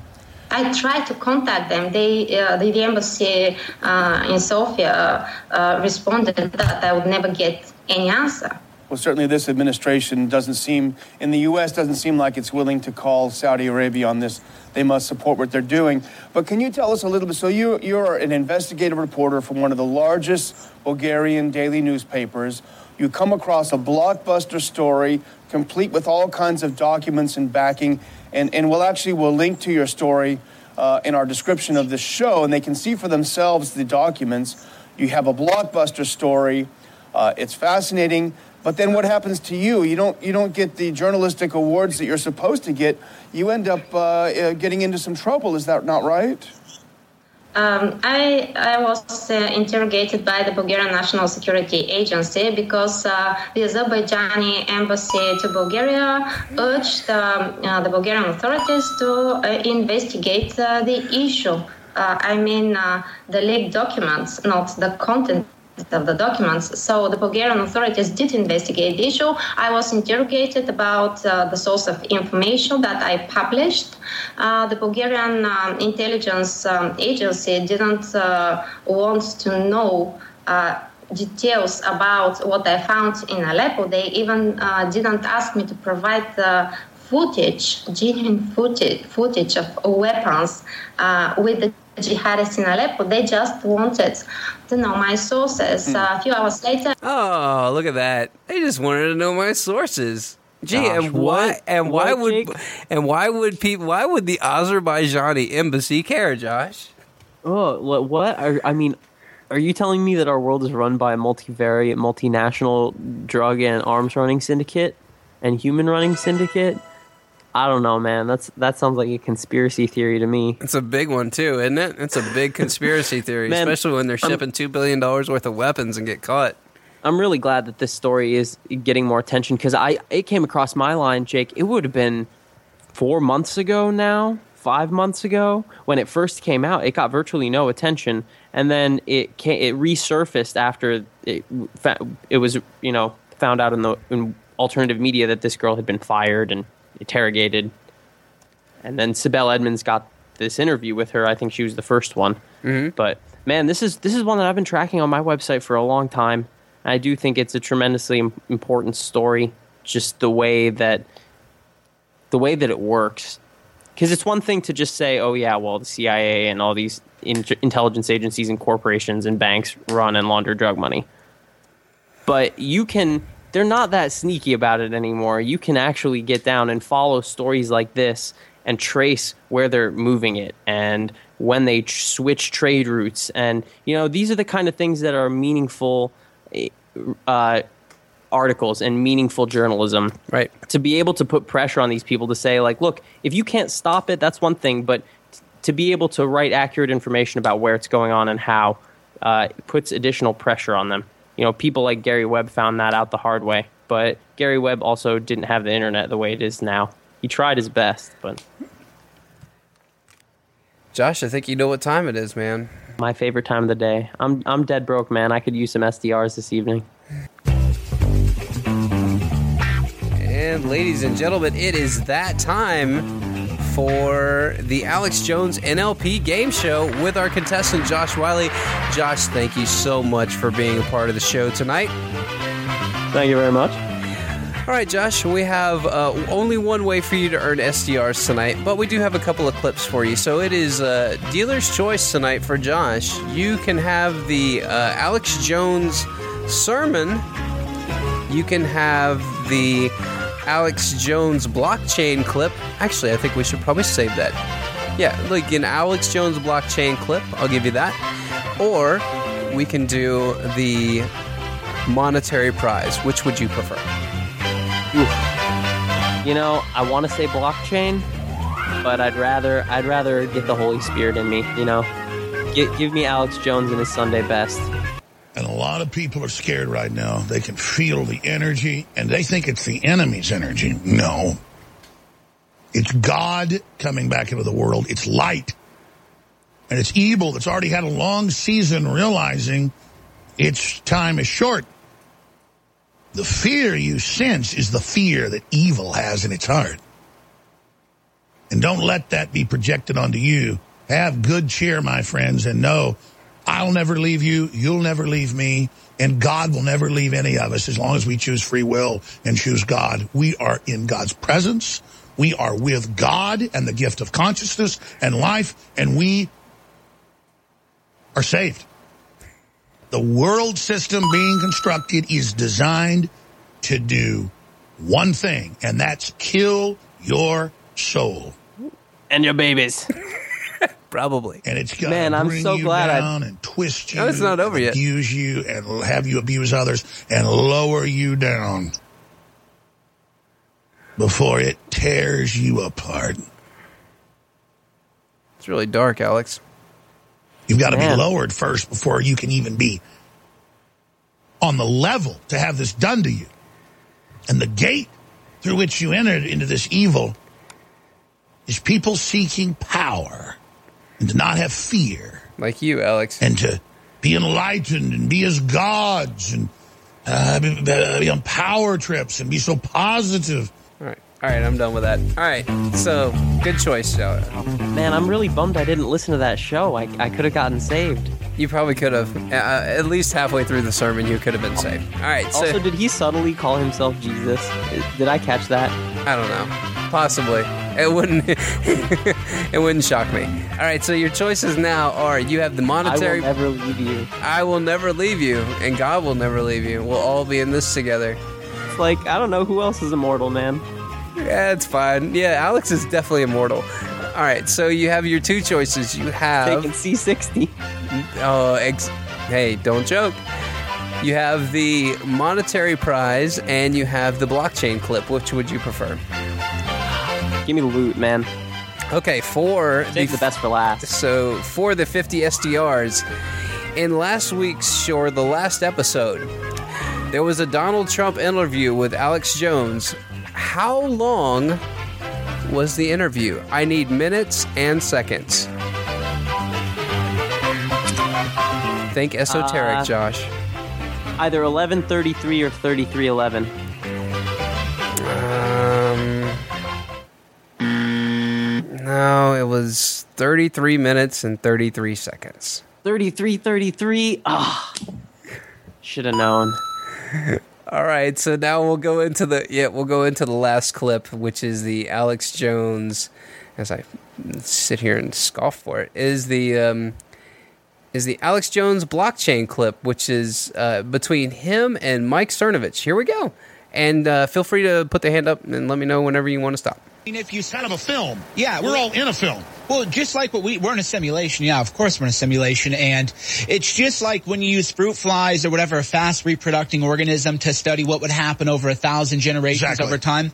I tried to contact them. They, uh, the, the embassy uh, in Sofia uh, responded that I would never get any answer. Well, certainly this administration doesn't seem, in the U.S., doesn't seem like it's willing to call Saudi Arabia on this. They must support what they're doing. But can you tell us a little bit? So you, you're an investigative reporter from one of the largest Bulgarian daily newspapers. You come across a blockbuster story, complete with all kinds of documents and backing, and, and we'll actually we'll link to your story uh, in our description of the show, and they can see for themselves the documents. You have a blockbuster story. Uh, it's fascinating. But then what happens to you? You don't you don't get the journalistic awards that you're supposed to get. You end up uh, uh, getting into some trouble. Is that not right? Um, I, I was uh, interrogated by the Bulgarian National Security Agency because uh, the Azerbaijani embassy to Bulgaria urged um, uh, the Bulgarian authorities to uh, investigate uh, the issue. Uh, I mean, the leaked documents, not the content of the documents. So the Bulgarian authorities did investigate the issue. I was interrogated about uh, the source of information that I published. Uh, the Bulgarian um, intelligence um, agency didn't uh, want to know. Uh, details about what I found in Aleppo. They even uh, didn't ask me to provide the footage, genuine footage, footage of weapons uh, with the jihadists in Aleppo. They just wanted to know my sources. Uh, a few hours later, Oh, look at that! They just wanted to know my sources. Gee, Gosh, and why? what? And why What, would? Jake? And why would people? Why would the Azerbaijani embassy care, Josh? Oh, what? what? Are, I mean, are you telling me that our world is run by a multivariate, multinational drug and arms running syndicate and human running syndicate? I don't know, man. That's that sounds like a conspiracy theory to me. It's a big one too, isn't it? It's a big conspiracy theory, Man, especially when they're I'm- shipping two billion dollars worth of weapons and get caught. I'm really glad that this story is getting more attention because I it came across my line, Jake. It would have been four months ago now, five months ago when it first came out. It got virtually no attention, and then it came, it resurfaced after it it was you know found out in the in alternative media that this girl had been fired and interrogated, and then Sibel Edmonds got this interview with her. I think she was the first one. Mm-hmm. But man, this is this is one that I've been tracking on my website for a long time. I do think it's a tremendously important story. Just the way that the way that it works, because it's one thing to just say, "Oh yeah, well the CIA and all these in- intelligence agencies and corporations and banks run and launder drug money," but you can. They're not that sneaky about it anymore. You can actually get down and follow stories like this and trace where they're moving it and when they tr- switch trade routes. And, you know, these are the kind of things that are meaningful uh, articles and meaningful journalism. Right. To be able to put pressure on these people to say, like, look, if you can't stop it, that's one thing, but t- to be able to write accurate information about where it's going on and how uh, puts additional pressure on them. You know, people like Gary Webb found that out the hard way, but Gary Webb also didn't have the internet the way it is now. He tried his best, but Josh, I think you know what time it is, man. my favorite time of the day. I'm I'm dead broke, man. I could use some SDRs this evening. And ladies and gentlemen, it is that time for the Alex Jones NLP game show with our contestant Josh Wiley. Josh, thank you so much for being a part of the show tonight. Thank you very much. All right, Josh, we have uh, only one way for you to earn SDRs tonight, but we do have a couple of clips for you. So it is uh, dealer's choice tonight for Josh. You can have the uh, Alex Jones sermon, you can have the Alex Jones blockchain clip. Actually, I think we should probably save that. Yeah, like an Alex Jones blockchain clip, I'll give you that. Or we can do the monetary prize. Which would you prefer? You know, I want to say blockchain, but I'd rather I'd rather get the Holy Spirit in me. You know, Gi- give me Alex Jones and his Sunday best. And a lot of people are scared right now. They can feel the energy and they think it's the enemy's energy. No. It's God coming back into the world. It's light. And it's evil that's already had a long season realizing its time is short. The fear you sense is the fear that evil has in its heart. And don't let that be projected onto you. Have good cheer, my friends, and know I'll never leave you. You'll never leave me. And God will never leave any of us as long as we choose free will and choose God. We are in God's presence. We are with God and the gift of consciousness and life, and we are saved. The world system being constructed is designed to do one thing, and that's kill your soul. And your babies. Probably. And it's got Man, I'm bring so you glad I- down and twist you. No, it's not over yet. Abuse you and have you abuse others and lower you down before it tears you apart. It's really dark, Alex. You've got to be lowered first before you can even be on the level to have this done to you. And the gate through which you entered into this evil is people seeking power and to not have fear. Like you, Alex. And to be enlightened and be as gods and uh, be, be on power trips and be so positive. All right. All right, I'm done with that. All right. So, good choice, Joe. Man, I'm really bummed I didn't listen to that show. I, I could have gotten saved. You probably could have. Uh, at least halfway through the sermon, you could have been saved. All right. So, Also, did he subtly call himself Jesus? Did I catch that? I don't know. Possibly. It wouldn't. it wouldn't shock me. All right. So your choices now are: you have the monetary. I will never leave you. I will never leave you, and God will never leave you. We'll all be in this together. It's like I don't know who else is immortal, man. Yeah, it's fine. Yeah, Alex is definitely immortal. All right. So you have your two choices. You have Taking C60. Oh, ex- hey, don't joke. You have the monetary prize and you have the blockchain clip. Which would you prefer? Give me the loot, man. Okay, for Save the best for last. So for the 50 SDRs, in last week's show, or the last episode, there was a Donald Trump interview with Alex Jones. How long was the interview? I need minutes and seconds. Think esoteric, Uh, Josh. Either 1133 or 3311. Um, no, it was 33 minutes and 33 seconds. 3333. Ah. Should have known. All right, so now we'll go into the yeah, we'll go into the last clip, which is the Alex Jones. As I sit here and scoff for it, is the um, is the Alex Jones blockchain clip, which is uh, between him and Mike Cernovich. Here we go, and uh, feel free to put the hand up and let me know whenever you want to stop. If you set up a film. Yeah, We're all in a film. Well, just like what we, we're in a simulation. Yeah, of course we're in a simulation. And it's just like when you use fruit flies or whatever, a fast reproducing organism to study what would happen over a thousand generations Exactly. over time.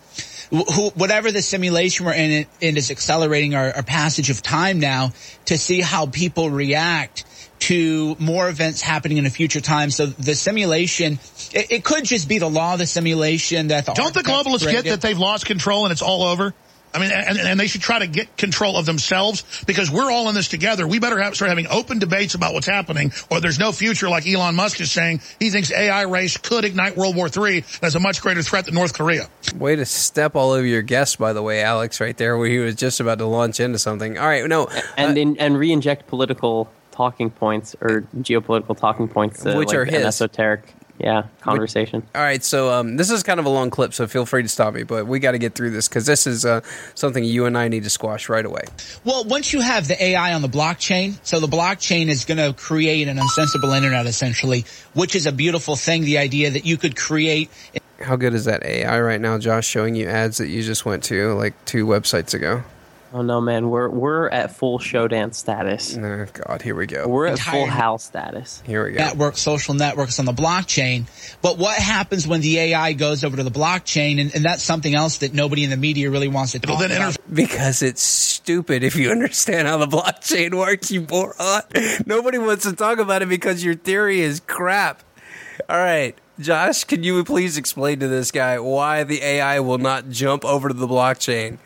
Who, whatever the simulation we're in, it, it is accelerating our, our passage of time now to see how people react to more events happening in a future time. So the simulation, it, it could just be the law of the simulation that the Don't the architects globalists get that they've lost control and it's all over? I mean, and, and they should try to get control of themselves because we're all in this together. We better have, start having open debates about what's happening or there's no future like Elon Musk is saying. He thinks AI race could ignite World War III as a much greater threat than North Korea. Way to step all over your guest, by the way, Alex, right there, where he was just about to launch into something. All right, no, and uh, in, and re-inject political talking points or geopolitical talking points, uh, Which like are an his. esoteric, yeah, conversation. All right, so um, this is kind of a long clip, so feel free to stop me, but we got to get through this because this is uh, something you and I need to squash right away. Well, once you have the AI on the blockchain, so the blockchain is going to create an unsensible internet essentially, which is a beautiful thing. The idea that you could create. How good is that AI right now, Josh, showing you ads that you just went to like two websites ago? Oh no, man, we're we're at full show dance status. Oh God, here we go. We're at Entire- full house status. Here we go. Network, social networks on the blockchain. But what happens when the AI goes over to the blockchain? And, and that's something else that nobody in the media really wants to talk about. Because it's stupid if you understand how the blockchain works, you moron. Nobody wants to talk about it because your theory is crap. All right, Josh, can you please explain to this guy why the AI will not jump over to the blockchain?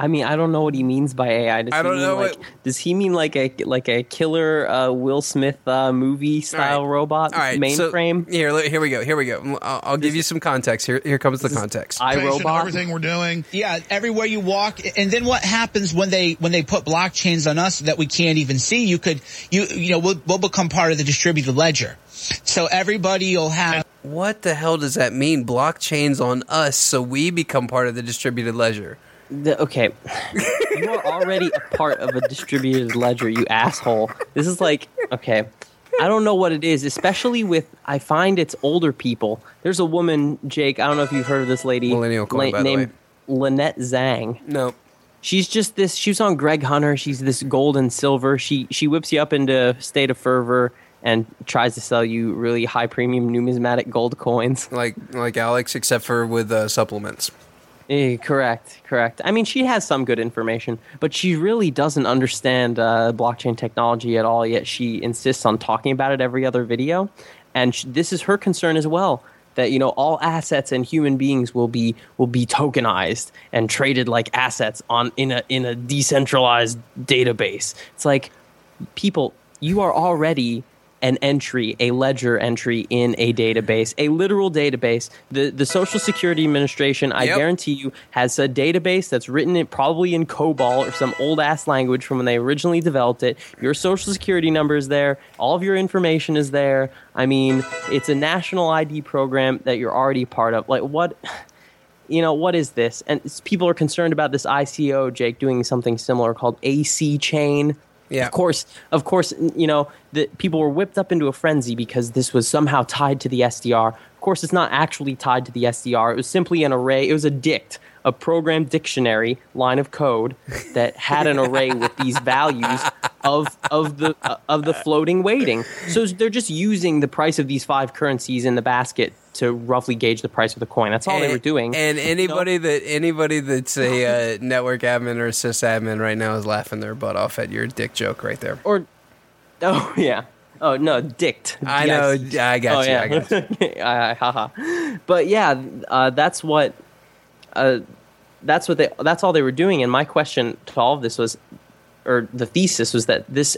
I mean, I don't know what he means by AI. Does I he don't mean know Like, does he mean like a like a killer uh, Will Smith uh, movie style robot All right, so- mainframe? here, here we go. Here we go. I'll, I'll give you some context. Here, here comes the context. I robot. Everything we're doing. Yeah, everywhere you walk, and then what happens when they when they put blockchains on us that we can't even see? You could you you know we'll, we'll become part of the distributed ledger. So everybody will have. What the hell does that mean? Blockchains on us, so we become part of the distributed ledger. The, okay, you are already a part of a distributed ledger, you asshole. This is like okay. I don't know what it is, especially with I find it's older people. There's a woman, Jake. I don't know if you've heard of this lady, Millennial coin, by the named Lynette Zang. No, she's just this. She was on Greg Hunter. She's this gold and silver. She she whips you up into state of fervor and tries to sell you really high premium numismatic gold coins. Like like Alex, except for with uh, supplements. Eh, correct, correct. I mean, she has some good information, but she really doesn't understand uh, blockchain technology at all. Yet she insists on talking about it every other video, and this is her concern as well. That you know, all assets and human beings will be will be tokenized and traded like assets on in a in a decentralized database. It's like people, you are already an entry, a ledger entry in a database, a literal database. The the Social Security Administration, I Yep. guarantee you, has a database that's written in probably in COBOL or some old ass language from when they originally developed it. Your social security number is there, all of your information is there. I mean, it's a national ID program that you're already part of. Like what you know, what is this? And people are concerned about this ICO, Jake, doing something similar called AC Chain. Yeah. Of course, of course, you know, the people were whipped up into a frenzy because this was somehow tied to the SDR. Of course, it's not actually tied to the SDR. It was simply an array. It was a dict, a program dictionary line of code that had an array with these values of of the uh, of the floating weighting. So they're just using the price of these five currencies in the basket to roughly gauge the price of the coin. That's all they were doing. And anybody that anybody that's a uh, network admin or a sysadmin right now is laughing their butt off at your dick joke right there. Or oh yeah. Oh no, dict. I know. I got Oh, you. yeah. I got you. uh, haha. But yeah, uh, that's what. Uh, that's what they. That's all they were doing. And my question to all of this was, or the thesis was that this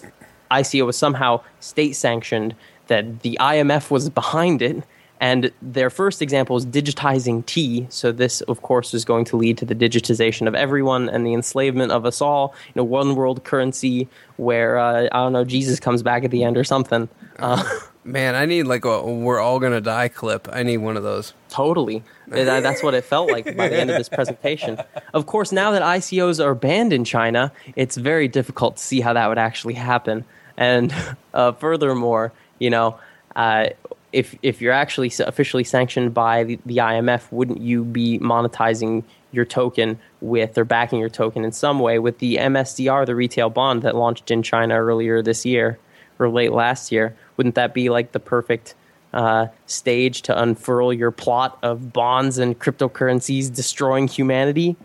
ICO was somehow state sanctioned. That the IMF was behind it. And their first example is digitizing tea. So this, of course, is going to lead to the digitization of everyone and the enslavement of us all. You know, one world currency where uh, I don't know Jesus comes back at the end or something. Uh, Man, I need like a "we're all gonna die" clip. I need one of those. Totally. That's what it felt like by the end of this presentation. Of course, now that ICOs are banned in China, it's very difficult to see how that would actually happen. And uh, furthermore, you know, uh, if if you're actually officially sanctioned by the, the IMF, wouldn't you be monetizing your token with or backing your token in some way with the MSDR, the retail bond that launched in China earlier this year or late last year? Wouldn't that be like the perfect uh, stage to unfurl your plot of bonds and cryptocurrencies destroying humanity?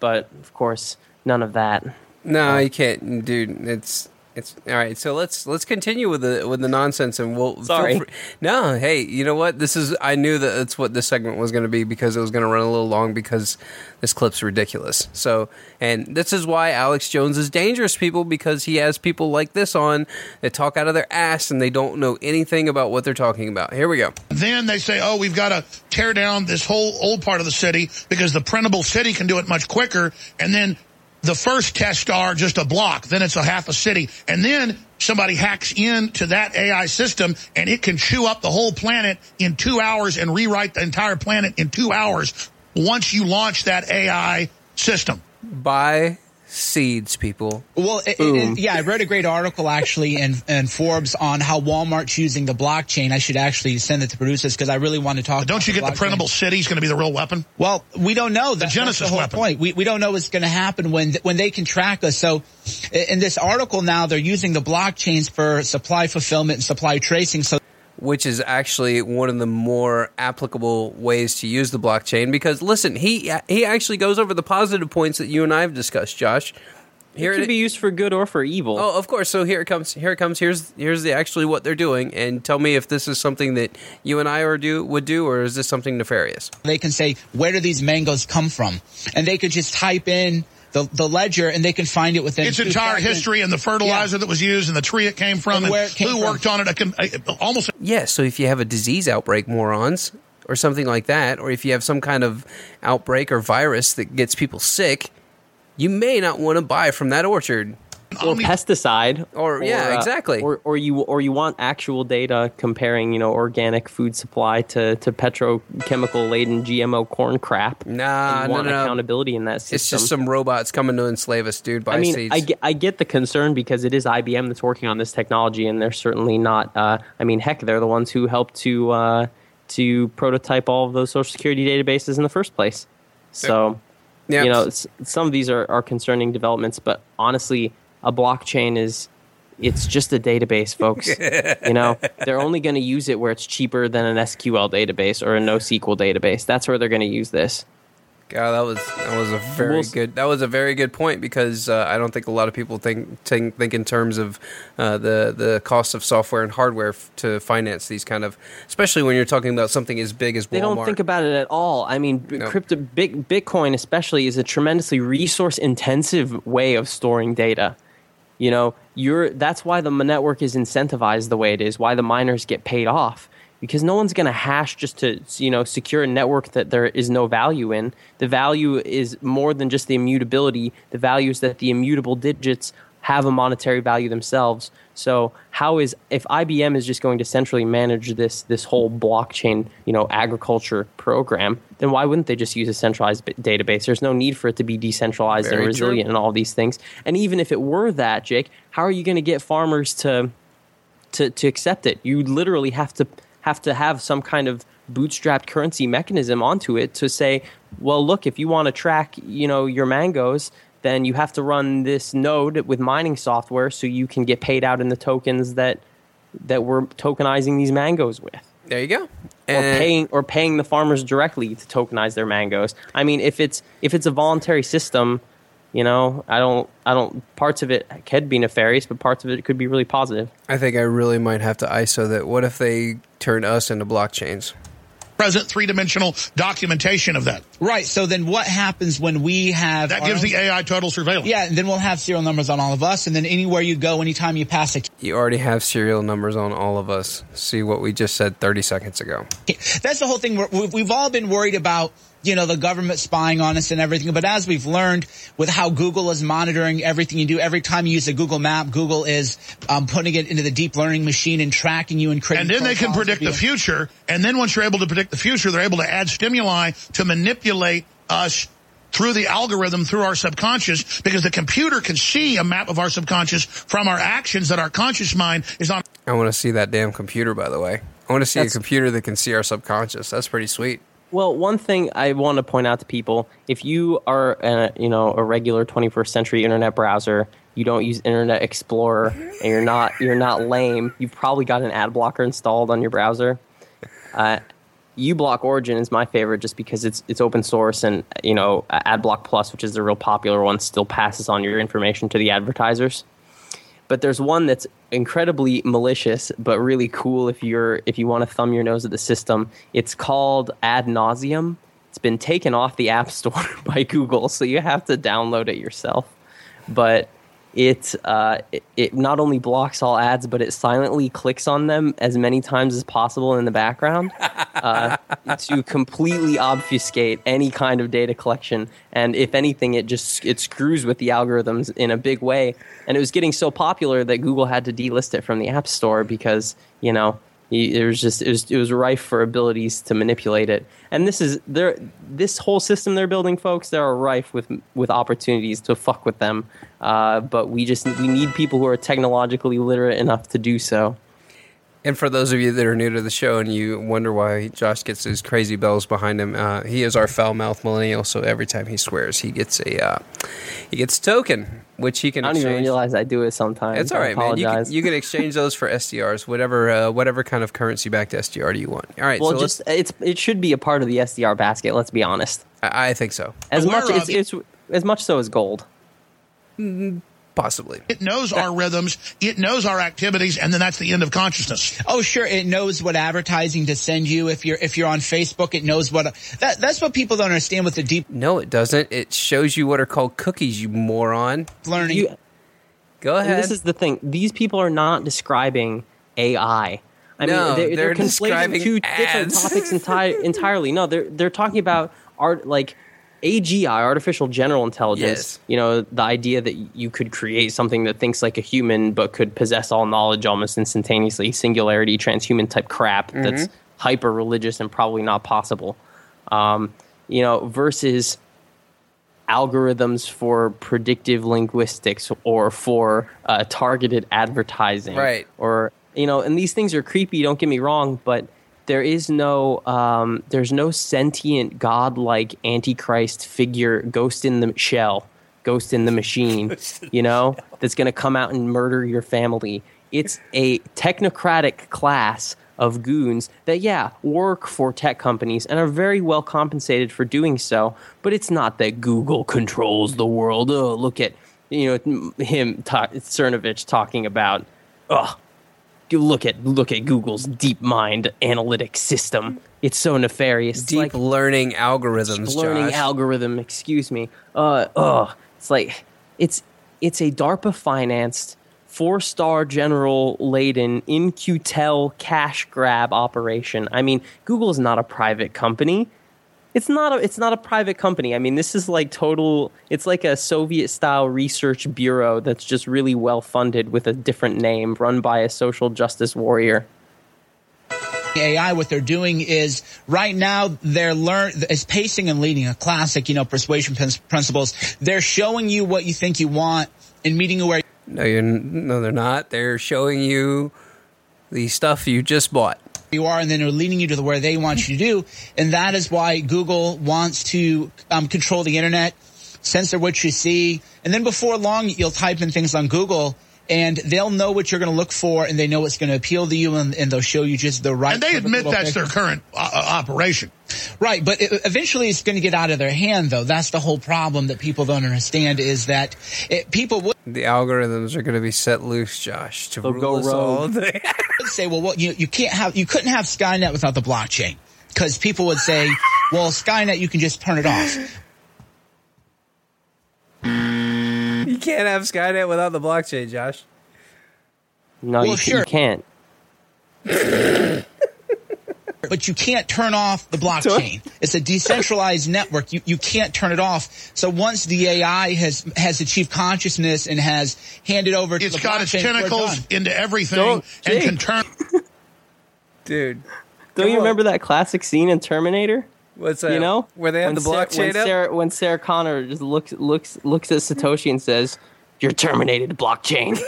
But of course, none of that. No, you can't, dude. It's it's all right. So let's let's continue with the with the nonsense, and we'll. feel Sorry. free- No, hey, you know what? This is. I knew that that's what this segment was going to be because it was going to run a little long because this clip's ridiculous. So, and this is why Alex Jones is dangerous, people, because he has people like this on that talk out of their ass and they don't know anything about what they're talking about. Here we go. Then they say, oh, we've got to tear down this whole old part of the city because the printable city can do it much quicker. And then the first tests are just a block. Then it's a half a city. And then somebody hacks into that AI system and it can chew up the whole planet in two hours and rewrite the entire planet in two hours once you launch that AI system. Buy seeds, people. Well, it, it- it- yeah, I read a great article actually in, in Forbes on how Walmart's using the blockchain. I should actually send it to producers because I really want to talk. Don't you get the printable city is going to be the real weapon? Well, we don't know. The Genesis that's the whole weapon. point. We, we don't know what's going to happen when when they can track us. So, in this article now, they're using the blockchains for supply fulfillment and supply tracing. So, which is actually one of the more applicable ways to use the blockchain because listen he he actually goes over the positive points that you and I have discussed Josh Here it could be used for good or for evil. Oh, of course. So here it comes. Here it comes. Here's here's the actually what they're doing, and tell me if this is something that you and I are do would do, or is this something nefarious? they can say where do these mangoes come from, and they could just type in the the ledger and they can find it within Its two entire seconds. history and the fertilizer that was used and the tree it came from And and, where it came who from. worked on it. I can, I, almost Yeah. So if you have a disease outbreak, morons, or something like that, or if you have some kind of outbreak or virus that gets people sick, you may not want to buy from that orchard. Or pesticide, or, yeah, uh, exactly. or or you or you want actual data comparing, you know, organic food supply to to petrochemical laden GMO corn crap. Nah, no, want no, no. accountability in that system. It's just some robots coming to enslave us, dude. Buy I mean. I get, I get the concern because it is IBM that's working on this technology, and they're certainly not. Uh, I mean, heck, they're the ones who helped to uh, to prototype all of those social security databases in the first place. So, Yep. you know, some of these are, are concerning developments, but honestly, a blockchain is it's just a database, folks. you know, they're only going to use it where it's cheaper than an SQL database or a NoSQL database. That's where they're going to use this. God, that was that was a very We'll good that was a very good point because uh, I don't think a lot of people think think, think in terms of uh, the the cost of software and hardware f- to finance these kind of, especially when you're talking about something as big as Walmart. They don't think about it at all. I mean, b- crypto, big, Bitcoin especially is a tremendously resource intensive way of storing data. You know, you're that's why the network is incentivized the way it is. Why the miners get paid off because no one's going to hash just to you know secure a network that there is no value in. The value is more than just the immutability. The value is that the immutable digits have a monetary value themselves. So how is if IBM is just going to centrally manage this this whole blockchain, you know, agriculture program, then why wouldn't they just use a centralized bi- database? There's no need for it to be decentralized Very and resilient true. and all these things. And even if it were that, Jake, how are you going to get farmers to to to accept it? You literally have to have to have some kind of bootstrapped currency mechanism onto it to say, well, look, if you want to track, you know, your mangoes, then you have to run this node with mining software so you can get paid out in the tokens that that we're tokenizing these mangoes with. There you go. Or paying or paying the farmers directly to tokenize their mangoes. I mean, if it's if it's a voluntary system, you know, I don't I don't parts of it could be nefarious, but parts of it could be really positive. I think I really might have to ISO that. What if they turn us into blockchains? Present three dimensional documentation of that. Right. So then what happens when we have That gives own- the AI total surveillance. Yeah, and then we'll have serial numbers on all of us, and then anywhere you go, anytime you pass a You already have serial numbers on all of us. See what we just said 30 seconds ago. That's the whole thing. We're, we've we've all been worried about, you know, the government spying on us and everything. But as we've learned with how Google is monitoring everything you do, every time you use a Google map, Google is um, putting it into the deep learning machine and tracking you and creating. And then they can predict the future. And then once you're able to predict the future, they're able to add stimuli to manipulate us through the algorithm, through our subconscious, because the computer can see a map of our subconscious from our actions that our conscious mind is on. I want to see that damn computer, by the way. I want to see That's- a computer that can see our subconscious. That's pretty sweet. Well, one thing I want to point out to people: if you are, a, you know, a regular 21st century internet browser, you don't use Internet Explorer, and you're not you're not lame. You've probably got an ad blocker installed on your browser. Uh, uBlock Origin is my favorite just because it's it's open source, and you know, AdBlock Plus, which is the real popular one, still passes on your information to the advertisers. But there's one that's incredibly malicious, but really cool if you're if you want to thumb your nose at the system. It's called AdNauseam. It's been taken off the App Store by Google, so you have to download it yourself. But it, uh, it it not only blocks all ads, but it silently clicks on them as many times as possible in the background uh, to completely obfuscate any kind of data collection. And if anything, it just it screws with the algorithms in a big way. And it was getting so popular that Google had to delist it from the App Store because you know it was just it was it was rife for abilities to manipulate it. And this is there this whole system they're building, folks. They are rife with with opportunities to fuck with them. Uh, but we just we need people who are technologically literate enough to do so. And for those of you that are new to the show and you wonder why Josh gets his crazy bells behind him, uh, he is our foul mouth millennial. So every time he swears, he gets a uh, he gets a token, which he can. I don't even realize I do it sometimes. It's all right, man. You can, you can exchange those for SDRs, whatever uh, whatever kind of currency backed SDR do you want. All right, well, so just it's it should be a part of the SDR basket. Let's be honest. I, I think so. As Aware much it's, it's as much so as gold. Possibly. It knows our rhythms. It knows our activities, and then that's the end of consciousness. Oh, sure. It knows what advertising to send you. If you're if you're on Facebook, it knows what that that's what people don't understand with the deep No, it doesn't. It shows you what are called cookies, you moron. learning. You- Go ahead. this is the thing. These people are not describing AI. I No, mean, they're, they're they're, conflating two different topics enti- entirely. No, they're they're talking about art like AGI, artificial general intelligence. Yes. You know, the idea that you could create something that thinks like a human but could possess all knowledge almost instantaneously, singularity, transhuman type crap that's Mm-hmm. hyper religious and probably not possible. Um, you know, versus algorithms for predictive linguistics or for uh, targeted advertising Right. or you know and these things are creepy don't get me wrong but there is no um, there's no sentient godlike antichrist figure ghost in the shell ghost in the machine you know that's going to come out and murder your family. It's a technocratic class of goons that yeah work for tech companies and are very well compensated for doing so but it's not that google controls the world. Oh look at you know him ta- cernovich talking about oh look at look at google's deep mind analytic system. It's so nefarious. It's Deep like learning algorithms, learning Josh. algorithm excuse me. Uh oh it's like it's it's a darpa financed four star general laden In-Q-Tel cash grab operation. I mean google is not a private company it's not a it's not a private company i mean this is like total it's like a soviet style research bureau that's just really well funded with a different name run by a social justice warrior AI, what they're doing is right now they're learn is pacing and leading a classic, you know, persuasion prin- principles. They're showing you what you think you want and meeting you where No, you're no, they're not. They're showing you the stuff you just bought. You are, and then they're leading you to the where they want you to do. And that is why Google wants to um, control the internet, censor what you see, and then before long you'll type in things on Google. And they'll know what you're going to look for, and they know what's going to appeal to you, and, and they'll show you just the right. And they admit little that's their current uh, uh, operation. Right, but it, eventually it's going to get out of their hand, though. That's the whole problem that people don't understand is that it, people would The algorithms are going to be set loose, Josh, to They'll rule go us all. rogue. say, well, what you you can't have you couldn't have Skynet without the blockchain because people would say, well, Skynet you can just turn it off. you can't have Skynet without the blockchain, Josh. no Well, you, sure. you can't But you can't turn off the blockchain. It's a decentralized network. You you can't turn it off. So once the AI has has achieved consciousness and has handed over to It's the got its blockchain, we're tentacles into everything Don't- and Jake. can turn. Dude. Don't you remember that classic scene in Terminator? What's that? You know, Where they have When the Sarah- blockchain when? Sarah, when Sarah Connor just looks looks looks at Satoshi and says, "You're terminated, blockchain."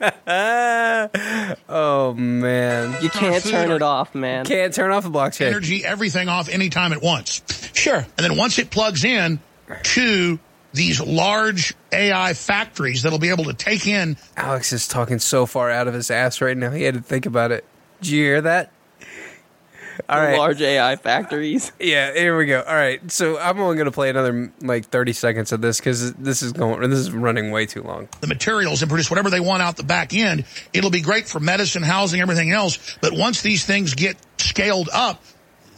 oh man, You can't turn it off, man. Can't turn off the blockchain. energy, everything off anytime at once. Sure. And then once it plugs in to these large AI factories that'll be able to take in. Alex is talking so far out of his ass right now. He had to think about it. Did you hear that? All The right. Large AI factories. Yeah, here we go. All right, so I'm only going to play another like 30 seconds of this because this is going. This is running way too long. the materials and produce whatever they want out the back end. It'll be great for medicine, housing, everything else. But once these things get scaled up,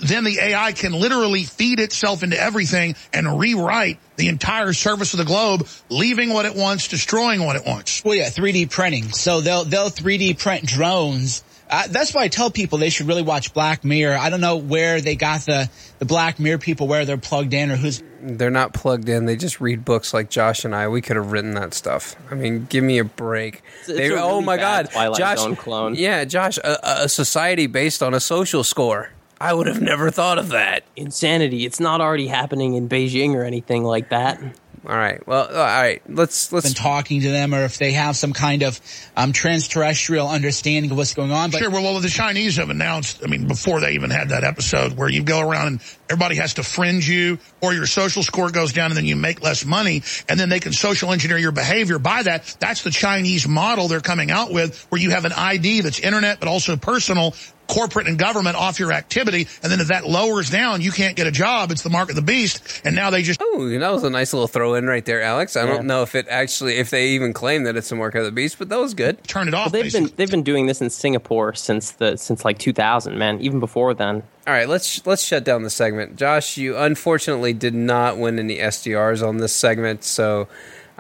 then the AI can literally feed itself into everything and rewrite the entire surface of the globe, leaving what it wants, destroying what it wants. Well, yeah, 3D printing. So they'll they'll 3D print drones. Uh, that's why I tell people they should really watch Black Mirror. I don't know where they got the the Black Mirror people, where they're plugged in, or who's. They're not plugged in. They just read books like Josh and I. We could have written that stuff. I mean, give me a break. It's- it's They- a oh really my bad God, Twilight Josh! Zone clone. Yeah, Josh, a, a society based on a social score. I would have never thought of that. Insanity. It's not already happening in Beijing or anything like that. All right. Well, all right. Let's let's been talking to them, or if they have some kind of um, transterrestrial understanding of what's going on. But sure, well, well, the Chinese have announced, I mean, before they even had that episode where you go around and everybody has to fringe you or your social score goes down and then you make less money and then they can social engineer your behavior by that. That's the Chinese model they're coming out with where you have an ID that's internet but also personal corporate and government off your activity. And then if that lowers down, you can't get a job. It's the mark of the beast. And now they just. Oh, that was a nice little throw in right there, Alex. I Yeah. don't know if it actually, if they even claim that it's the mark of the beast, but that was good. Turn it Well, off. they've been they've been doing this in Singapore since the since like 2000, man. Even before then. All right, let's let's shut down the segment. Josh, you unfortunately did not win any SDRs on this segment, so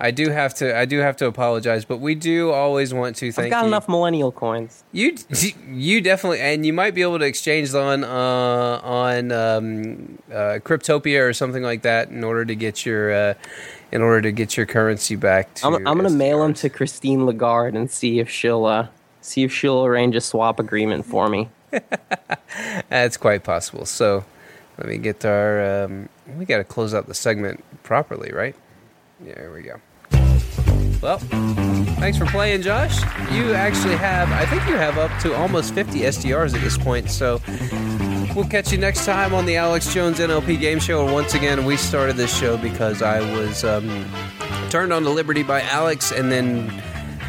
I do have to I do have to apologize, but we do always want to thank I've got you. enough millennial coins. You you definitely and you might be able to exchange on uh, on um, uh, Cryptopia or something like that in order to get your uh, in order to get your currency back. To I'm, I'm gonna mail them to Christine Lagarde and see if she'll uh, see if she'll arrange a swap agreement for me. That's quite possible. So let me get our. Um, we got to close out the segment properly, right? Yeah, there we go. Well, thanks for playing, Josh. You actually have, I think you have up to almost 50 SDRs at this point. So we'll catch you next time on the Alex Jones NLP Game Show. And once again, we started this show because I was um, turned on to Liberty by Alex, and then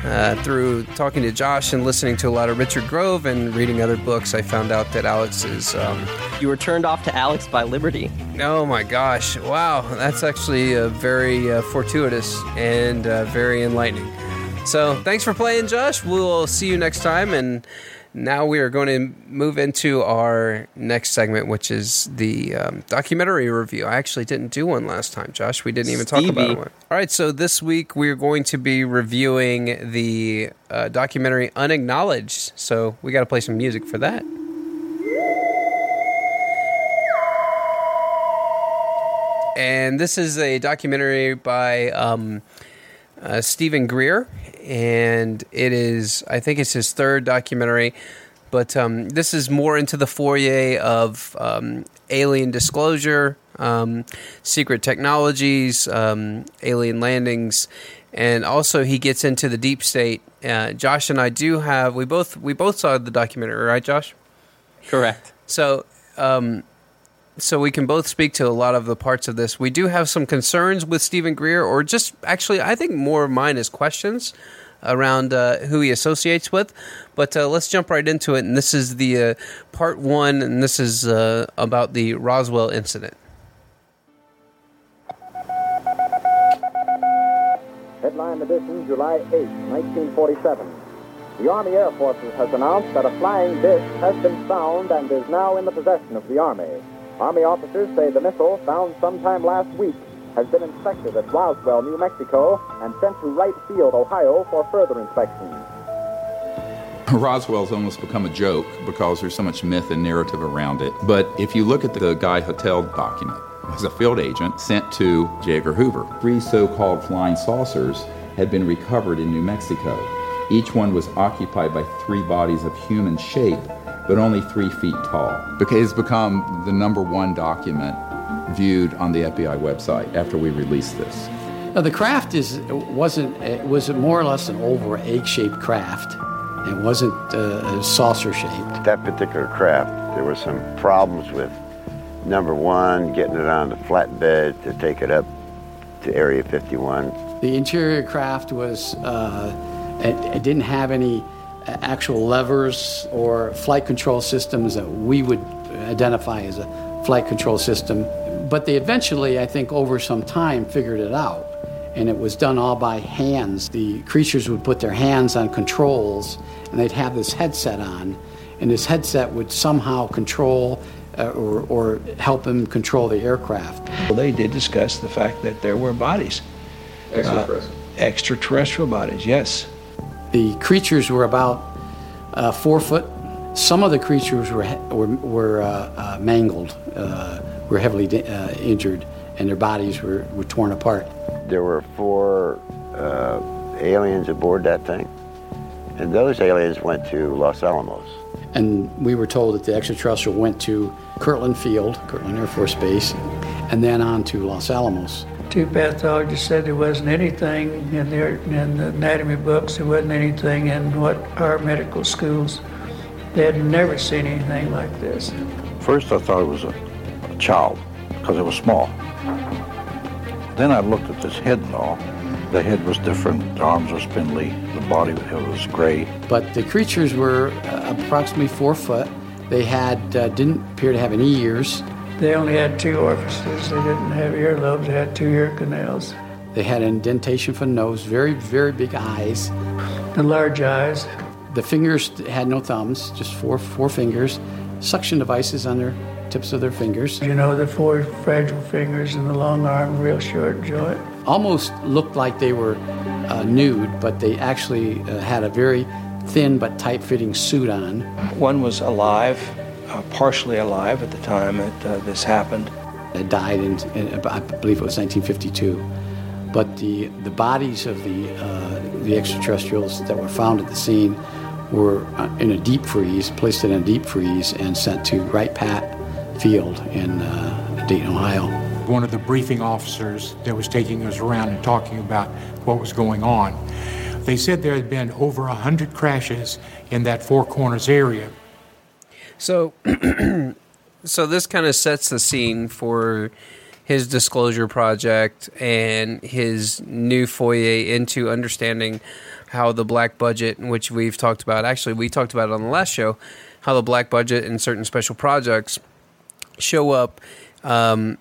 uh, through talking to Josh and listening to a lot of Richard Grove and reading other books, I found out that Alex is. Um, You were turned off to Alex by Liberty. Oh my gosh! Wow, that's actually uh, very uh, fortuitous and uh, very enlightening. So, thanks for playing, Josh. We'll see you next time. And now we are going to move into our next segment, which is the um, documentary review. I actually didn't do one last time, Josh. We didn't even talk about Stevie. one. All right, so this week we're going to be reviewing the uh, documentary Unacknowledged. So we got to play some music for that. and this is a documentary by um, uh, Steven Greer, and it is I think it's his third documentary, but um, this is more into the foyer of um, alien disclosure, um, secret technologies, um, alien landings, and also he gets into the deep state. Uh, Josh and I do have we both we both saw the documentary, right, Josh? Correct. So. Um, so we can both speak to a lot of the parts of this. We do have some concerns with Steven Greer, or just actually, I think more of mine is questions around uh, who he associates with. But uh, let's jump right into it. And this is the uh, part one, and this is uh, about the Roswell incident. Headline edition, July 8, 1947. The Army Air Forces has announced that a flying disc has been found and is now in the possession of the Army. Army officers say the missile, found sometime last week, has been inspected at Roswell, New Mexico, and sent to Wright Field, Ohio, for further inspection. Roswell's almost become a joke because there's so much myth and narrative around it. But if you look at the Guy Hottel document, as a field agent sent to J. Edgar Hoover, three so called flying saucers had been recovered in New Mexico. Each one was occupied by three bodies of human shape, but only three feet tall. Because it's become the number one document viewed on the FBI website after we released this. Now, the craft is wasn't it was more or less an oval egg-shaped craft. It wasn't uh, saucer shaped. That particular craft, there were some problems with number one, getting it on the flatbed to take it up to Area 51. The interior craft was uh, it, it didn't have any actual levers or flight control systems that we would identify as a flight control system. But they eventually, I think, over some time, figured it out. And it was done all by hands. The creatures would put their hands on controls, and they'd have this headset on. And this headset would somehow control uh, or, or help them control the aircraft. Well, they did discuss the fact that there were bodies. Extraterrestrial. Uh, extraterrestrial bodies, yes. The creatures were about uh, four foot. Some of the creatures were, were, were uh, uh, mangled, uh, were heavily uh, injured, and their bodies were, were torn apart. There were four uh, aliens aboard that thing, and those aliens went to Los Alamos. And we were told that the extraterrestrial went to Kirtland Field, Kirtland Air Force Base, and then on to Los Alamos. Two pathologists said there wasn't anything in their in the anatomy books. There wasn't anything in what our medical schools. They had never seen anything like this. First, I thought it was a, a child because it was small. Then I looked at this head and all. The head was different. The arms were spindly. The body it was gray. But the creatures were uh, approximately four foot. They had uh, didn't appear to have any ears. They only had two orifices. They didn't have earlobes. They had two ear canals. They had an indentation for the nose, very, very big eyes. The large eyes. The fingers had no thumbs, just four four fingers. Suction devices on their tips of their fingers. You know, the four fragile fingers and the long arm, real short joint. Almost looked like they were uh, nude, but they actually uh, had a very thin but tight-fitting suit on. One was alive, partially alive at the time that uh, this happened. It died in, in, I believe it was 1952. But the, the bodies of the, uh, the extraterrestrials that were found at the scene were uh, in a deep freeze, placed in a deep freeze, and sent to Wright Pat Field in uh, Dayton, Ohio. One of the briefing officers that was taking us around and talking about what was going on, they said there had been over 100 crashes in that Four Corners area. So, so this kind of sets the scene for his disclosure project and his new foyer into understanding how the black budget, which we've talked about, actually we talked about it on the last show, how the black budget and certain special projects show up um,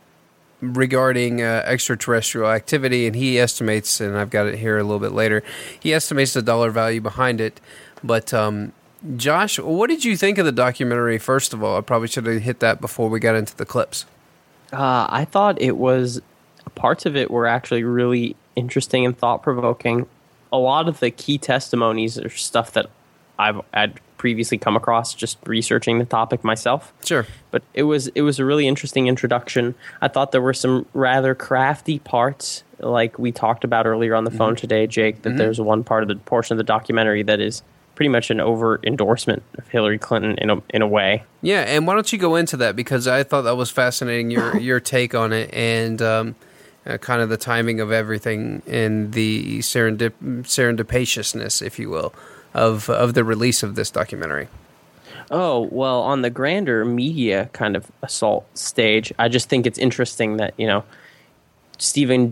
regarding uh, extraterrestrial activity, and he estimates, and I've got it here a little bit later, he estimates the dollar value behind it. But um, Josh, what did you think of the documentary? First of all, I probably should have hit that before we got into the clips. Uh, I thought it was parts of it were actually really interesting and thought provoking. A lot of the key testimonies are stuff that I've had previously come across just researching the topic myself. Sure. But it was it was a really interesting introduction. I thought there were some rather crafty parts, like we talked about earlier on the phone Mhm. today, Jake. That Mhm. there's one part of the portion of the documentary that is pretty much an over endorsement of Hillary Clinton in a in a way. Yeah, and why don't you go into that because I thought that was fascinating your your take on it and um, uh, kind of the timing of everything and the serendip- serendipitousness, if you will, of of the release of this documentary. Oh, well, on the grander media kind of assault stage, I just think it's interesting that, you know, Steven,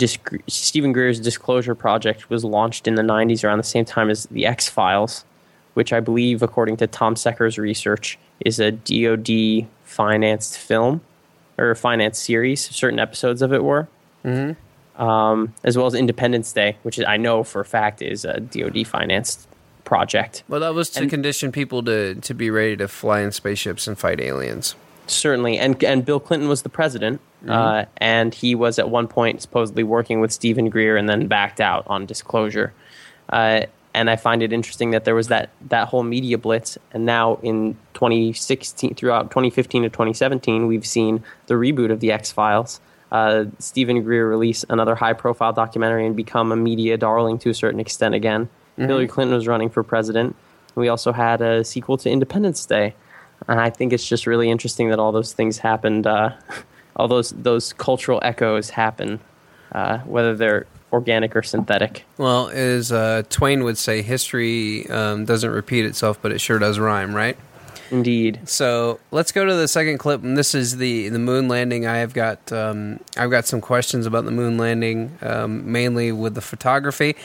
Steven Greer's Disclosure Project was launched in the 90s around the same time as The X Files, which I believe, according to Tom Secker's research, is a DoD financed film or financed series. Certain episodes of it were. Mm-hmm. Um, as well as Independence Day, which I know for a fact is a DoD financed project. Well, that was to condition people to to be ready to fly in spaceships and fight aliens. Certainly, and and Bill Clinton was the president, uh, Mhm. and he was at one point supposedly working with Steven Greer, and then backed out on disclosure. Uh, and I find it interesting that there was that that whole media blitz, and now in 2016, throughout 2015 to 2017, we've seen the reboot of the X Files. Uh, Steven Greer release another high-profile documentary and become a media darling to a certain extent again. Mhm. Hillary Clinton was running for president. We also had a sequel to Independence Day, and I think it's just really interesting that all those things happened. Uh, all those those cultural echoes happen, uh, whether they're organic or synthetic. Well, as uh, Twain would say, history um, doesn't repeat itself, but it sure does rhyme, right? Indeed. So let's go to the second clip, and this is the the moon landing. I have got um, I've got some questions about the moon landing, um, mainly with the photography.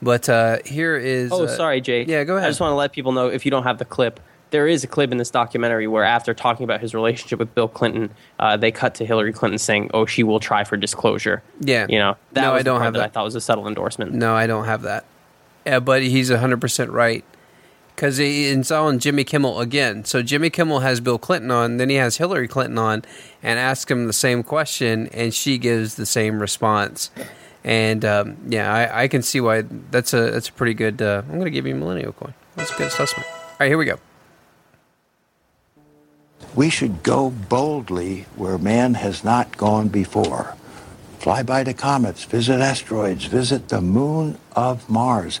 But uh, here is. Oh, uh, sorry, Jake. Yeah, go ahead. I just want to let people know if you don't have the clip, there is a clip in this documentary where, after talking about his relationship with Bill Clinton, uh, they cut to Hillary Clinton saying, "Oh, she will try for disclosure." Yeah. You know, that No, was I don't have that. I that. thought was a subtle endorsement. No, I don't have that. Yeah, but he's 100% right. Because it's on Jimmy Kimmel again. So Jimmy Kimmel has Bill Clinton on, then he has Hillary Clinton on and asks him the same question, and she gives the same response. And um, yeah, I, I can see why that's a that's a pretty good. Uh, I'm going to give you a millennial coin. That's a good assessment. All right, here we go. We should go boldly where man has not gone before. Fly by the comets, visit asteroids, visit the moon of Mars.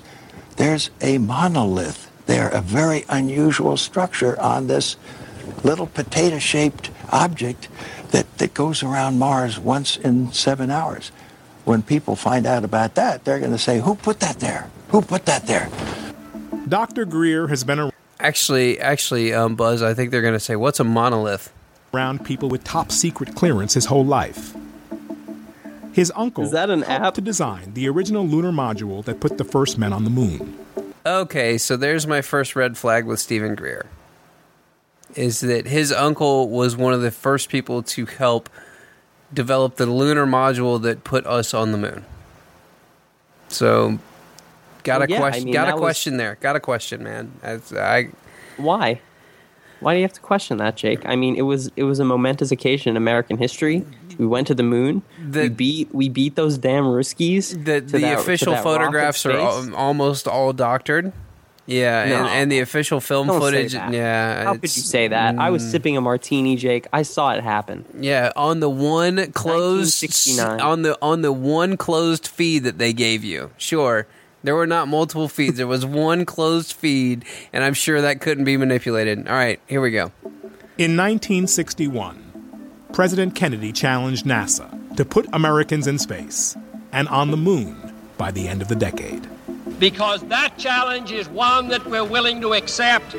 There's a monolith there, a very unusual structure on this little potato shaped object that, that goes around Mars once in seven hours. When people find out about that, they're going to say, Who put that there? Who put that there? Dr. Greer has been Actually, actually, um, Buzz, I think they're going to say, "What's a monolith?" around people with top secret clearance his whole life. His uncle Is that an app to design the original lunar module that put the first men on the moon. Okay, so there's my first red flag with Steven Greer. Is that his uncle was one of the first people to help develop the lunar module that put us on the moon. So, got a yeah, I question. mean, got a that was- question there. Got a question, man. As I Why? Why do you have to question that, Jake? I mean, it was it was a momentous occasion in American history. We went to the moon. we beat we beat those damn Ruskies. the, the that- official photographs are space. al- almost all doctored. Yeah, No. and, and the official film Don't footage. Yeah, How could you say that? I was mm. sipping a martini, Jake. I saw it happen. Yeah, on the one closed on the on the one closed feed that they gave you. Sure. There were not multiple feeds. There was one closed feed, and I'm sure that couldn't be manipulated. All right, here we go. In 1961, President Kennedy challenged NASA to put Americans in space and on the moon by the end of the decade. because that challenge is one that we're willing to accept,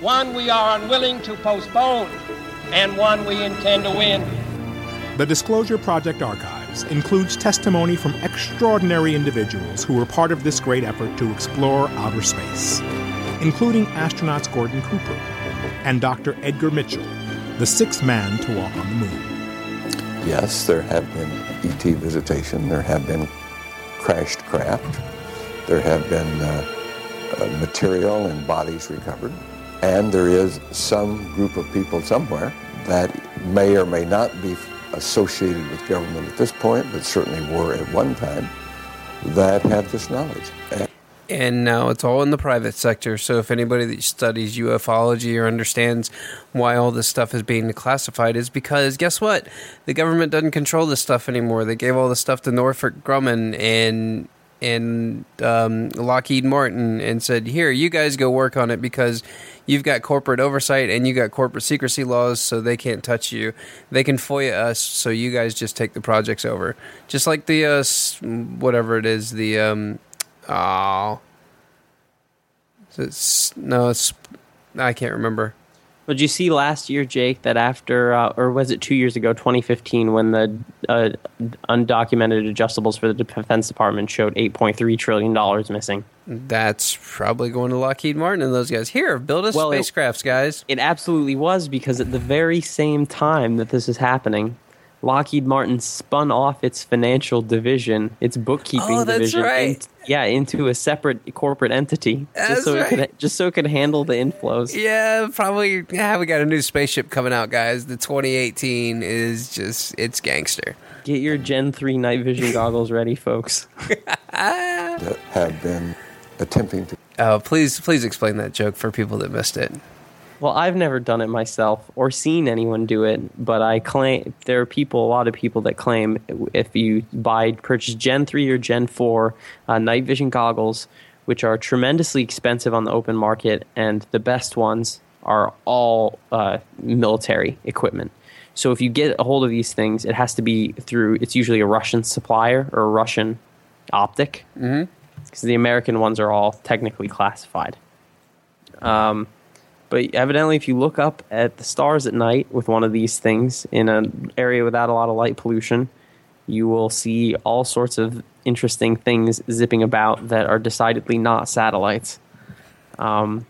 one we are unwilling to postpone, and one we intend to win. The Disclosure Project includes testimony from extraordinary individuals who were part of this great effort to explore outer space, including astronauts Gordon Cooper and Dr. Edgar Mitchell, the sixth man to walk on the moon. Yes, there have been ET visitation. There have been crashed craft. There have been uh, uh, material and bodies recovered. And there is some group of people somewhere that may or may not be associated with government at this point, but certainly were at one time, that have this knowledge. And now it's all in the private sector. So if anybody that studies ufology or understands why all this stuff is being classified, is because guess what? The government doesn't control this stuff anymore. They gave all this stuff to Northrop Grumman and and um, Lockheed Martin and said, "Here, you guys go work on it because you've got corporate oversight and you got corporate secrecy laws, so they can't touch you. They can FOIA us, so you guys just take the projects over, just like the uh, whatever it is, the um, oh, it's, no, it's I can't remember. But you see last year, Jake, that after, uh, or was it two years ago, 2015, when the uh, undocumented adjustables for the Defense Department showed $8.3 trillion missing? That's probably going to Lockheed Martin and those guys. Here, build us Well, it- spacecrafts, guys. It absolutely was because at the very same time that this is happening, Lockheed Martin spun off its financial division, its bookkeeping Oh, that's division, right. In- yeah, into a separate corporate entity, That's just so it could just so it could handle the inflows. Yeah, probably. Yeah, we got a new spaceship coming out, guys. The 2018 is just it's gangster. Get your Gen three night vision goggles ready, folks. that have been attempting to Oh, please, please explain that joke for people that missed it. Well, I've never done it myself or seen anyone do it, but I claim there are people, a lot of people that claim if you buy purchase Gen three or Gen four uh, night vision goggles, which are tremendously expensive on the open market, and the best ones are all uh, military equipment. So if you get a hold of these things, it has to be through. It's usually a Russian supplier or a Russian optic. Mhm. Because the American ones are all technically classified. Um, but evidently, if you look up at the stars at night with one of these things in an area without a lot of light pollution, you will see all sorts of interesting things zipping about that are decidedly not satellites. Um,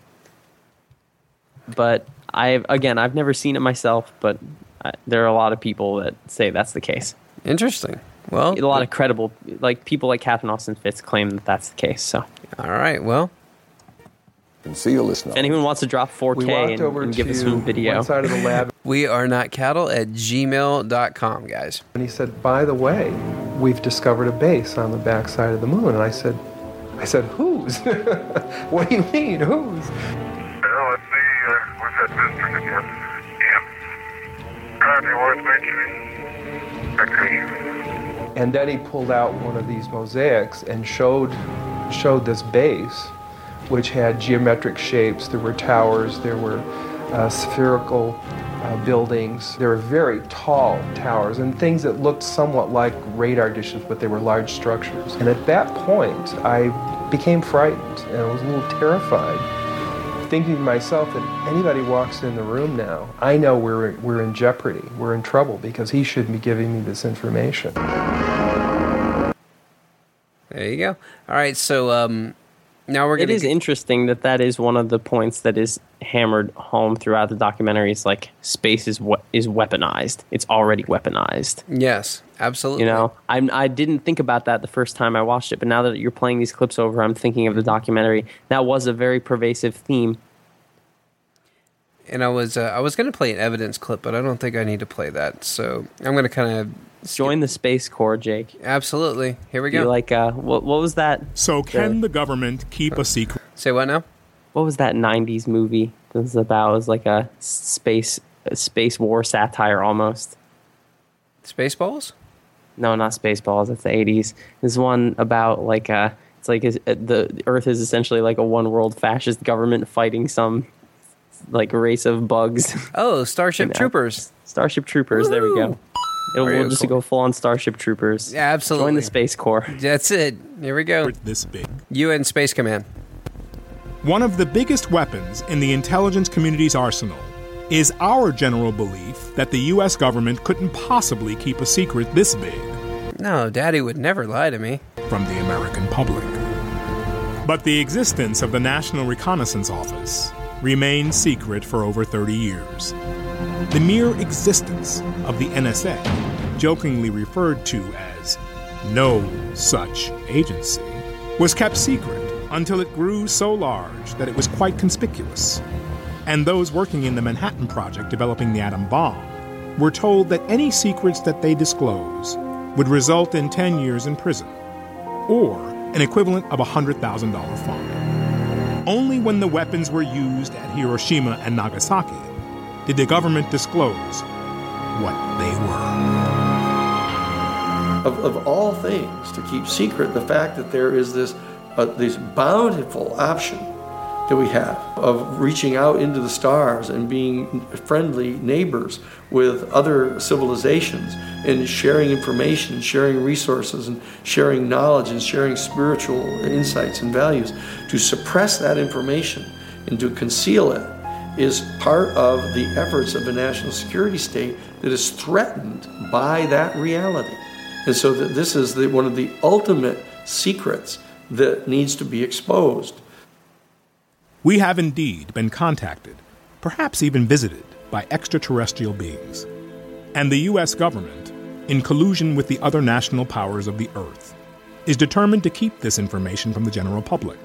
but I again, I've never seen it myself, but uh, there are a lot of people that say that's the case. Interesting. Well, a lot of credible, like people like Catherine Austin Fitts claim that that's the case. So, all right, well, conceal this if anyone wants to drop 4K and, and give us some video, side of the lab. we are not cattle at gmail.com, guys. And he said, by the way, we've discovered a base on the backside of the moon. And I said, I said, whose? what do you mean, whose? Well, let's. Uh, where's that district again? Yeah. Probably worth mentioning. Okay. And then he pulled out one of these mosaics and showed showed this base, which had geometric shapes. There were towers. There were uh, spherical uh, buildings. There were very tall towers and things that looked somewhat like radar dishes, but they were large structures. And at that point, I became frightened and I was a little terrified, thinking to myself that anybody walks in the room now, I know we're we're in jeopardy. We're in trouble because he shouldn't be giving me this information. There you go. All right, so um, now we're it going interesting that that is one of the points that is hammered home throughout the documentary. Is like space is what is weaponized. It's already weaponized. Yes, absolutely. You know, I'm, I didn't think about that the first time I watched it, but now that you're playing these clips over, I'm thinking of the documentary. That was a very pervasive theme. And I was uh, I was going to play an evidence clip, but I don't think I need to play that. So I'm going to kind of join the Space Corps, Jake. Absolutely. Here we You go. like uh, what? What was that? So can the government keep a secret? Say what now? What was that '90s movie? That was about? It was like a space a space war satire almost. Spaceballs? No, not Spaceballs. That's the '80s. There's one about like uh It's like is, uh, the Earth is essentially like a one world fascist government fighting some like race of bugs. Oh, Starship And, uh, Troopers. Starship Troopers. There we go. It'll, Very we'll just cool. go full on Starship Troopers. Yeah, absolutely. Join the Space Corps. That's it. Here we go. This big. UN Space Command. One of the biggest weapons in the intelligence community's arsenal is our general belief that the U.S. government couldn't possibly keep a secret this big No, Daddy would never lie to me. from the American public. But the existence of the National Reconnaissance Office remained secret for over 30 years. The mere existence of the NSA, jokingly referred to as no such agency, was kept secret until it grew so large that it was quite conspicuous. And those working in the Manhattan Project developing the atom bomb were told that any secrets that they disclose would result in 10 years in prison, or an equivalent of a $100,000 fine. Only when the weapons were used at Hiroshima and Nagasaki did the government disclose what they were. of, of all things to keep secret the fact that there is this uh, this bountiful option that we have of reaching out into the stars and being friendly neighbors with other civilizations and sharing information, sharing resources, and sharing knowledge and sharing spiritual insights and values. To suppress that information and to conceal it is part of the efforts of a national security state that is threatened by that reality. And so that this is the, one of the ultimate secrets that needs to be exposed. We have indeed been contacted, perhaps even visited, by extraterrestrial beings. And the U.S. government, in collusion with the other national powers of the Earth, is determined to keep this information from the general public.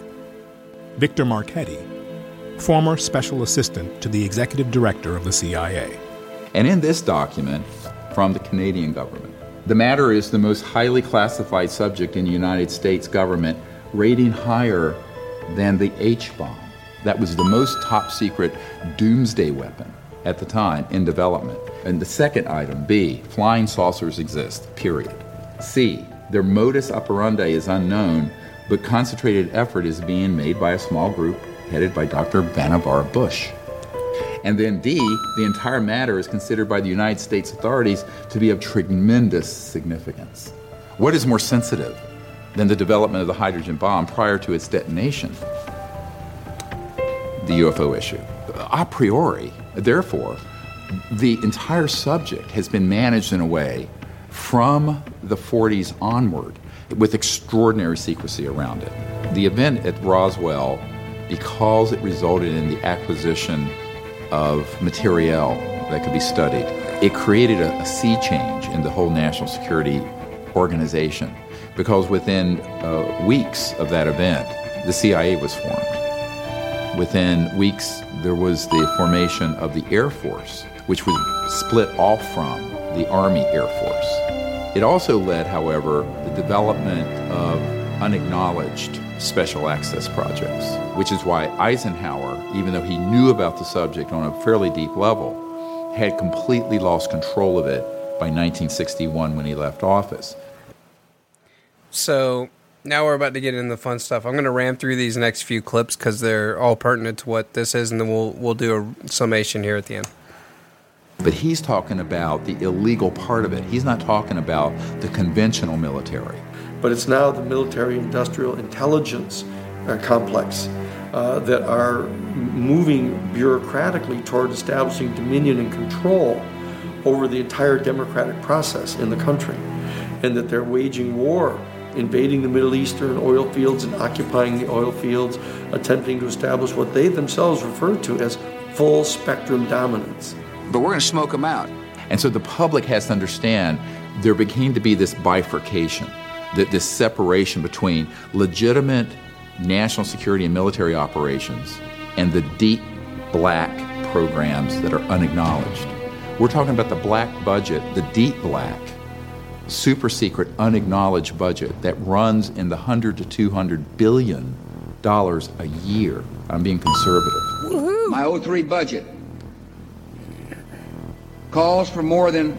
Victor Marchetti, former special assistant to the executive director of the CIA. And in this document from the Canadian government, the matter is the most highly classified subject in the United States government, rating higher than the H bomb. That was the most top secret doomsday weapon at the time in development. And the second item, B, flying saucers exist, period. C, their modus operandi is unknown, but concentrated effort is being made by a small group headed by Dr. Vannevar Bush. And then D, the entire matter is considered by the United States authorities to be of tremendous significance. What is more sensitive, than the development of the hydrogen bomb prior to its detonation, the UFO issue. A priori, therefore, the entire subject has been managed in a way from the 40s onward with extraordinary secrecy around it. The event at Roswell, because it resulted in the acquisition of materiel that could be studied, it created a, a sea change in the whole national security organization because within uh, weeks of that event, the CIA was formed. Within weeks, there was the formation of the Air Force, which was split off from the Army Air Force. It also led, however, the development of unacknowledged special access projects, which is why Eisenhower, even though he knew about the subject on a fairly deep level, had completely lost control of it by 1961 when he left office. So now we're about to get into the fun stuff. I'm going to ram through these next few clips because they're all pertinent to what this is, and then we'll we'll do a summation here at the end. But he's talking about the illegal part of it. He's not talking about the conventional military. But it's now the military industrial intelligence uh, complex uh, that are moving bureaucratically toward establishing dominion and control over the entire democratic process in the country. And that they're waging war, invading the Middle Eastern oil fields and occupying the oil fields, attempting to establish what they themselves refer to as full spectrum dominance. But we're going to smoke them out. And so the public has to understand there began to be this bifurcation, that this separation between legitimate national security and military operations and the deep black programs that are unacknowledged. We're talking about the black budget, the deep black, super secret, unacknowledged budget that runs in the 100 to 200 billion dollars a year. I'm being conservative. My 03 budget calls for more than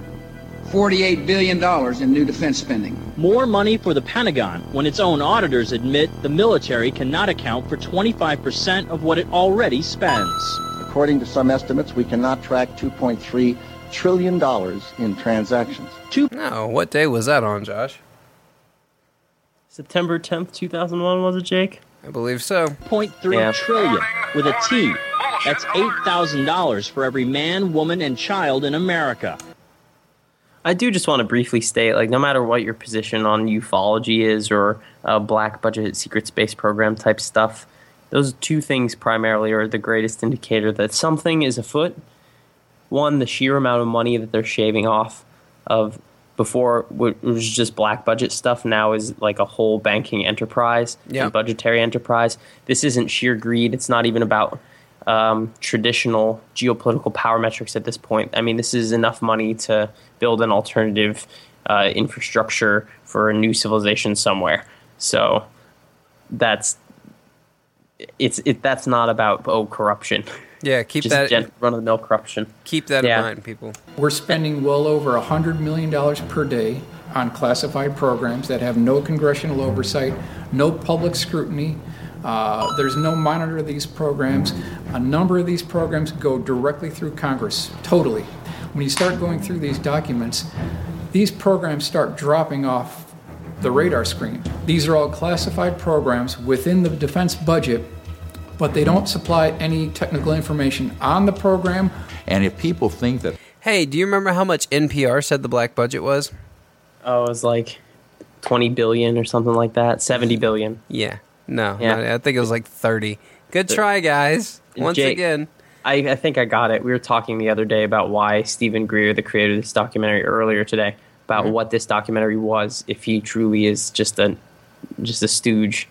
$48 billion in new defense spending. More money for the Pentagon when its own auditors admit the military cannot account for 25% of what it already spends. According to some estimates, we cannot track $2.3 trillion dollars in transactions. Two. No, what day was that on, Josh? September 10th, 2001, was it, Jake? I believe so. Point three Yeah. trillion with a T. That's $8,000 for every man, woman, and child in America. I do just want to briefly state, like, no matter what your position on ufology is or uh, black budget secret space program type stuff, those two things primarily are the greatest indicator that something is afoot. One, the sheer amount of money that they're shaving off of before it was just black budget stuff now is like a whole banking enterprise Yeah. and budgetary enterprise. This isn't sheer greed. It's not even about um, traditional geopolitical power metrics at this point. I mean, this is enough money to build an alternative uh, infrastructure for a new civilization somewhere. So that's it's it. That's not about oh corruption. Yeah, keep Just that run of the mill corruption. Keep that Yeah. in mind, people. We're spending well over $100 million per day on classified programs that have no congressional oversight, no public scrutiny. Uh, there's no monitor of these programs. A number of these programs go directly through Congress, totally. When you start going through these documents, these programs start dropping off the radar screen. These are all classified programs within the defense budget, but they don't supply any technical information on the program And if people think that Hey, do you remember how much NPR said the black budget was? Oh, it was like twenty billion or something like that. Seventy billion. Yeah. No, Yeah. not- I think it was like 30. Good try, guys. Once Jake, again. I, I think I got it. We were talking the other day about why Steven Greer, the creator of this documentary, earlier today, about Mhm. what this documentary was. If he truly is just a just a stooge,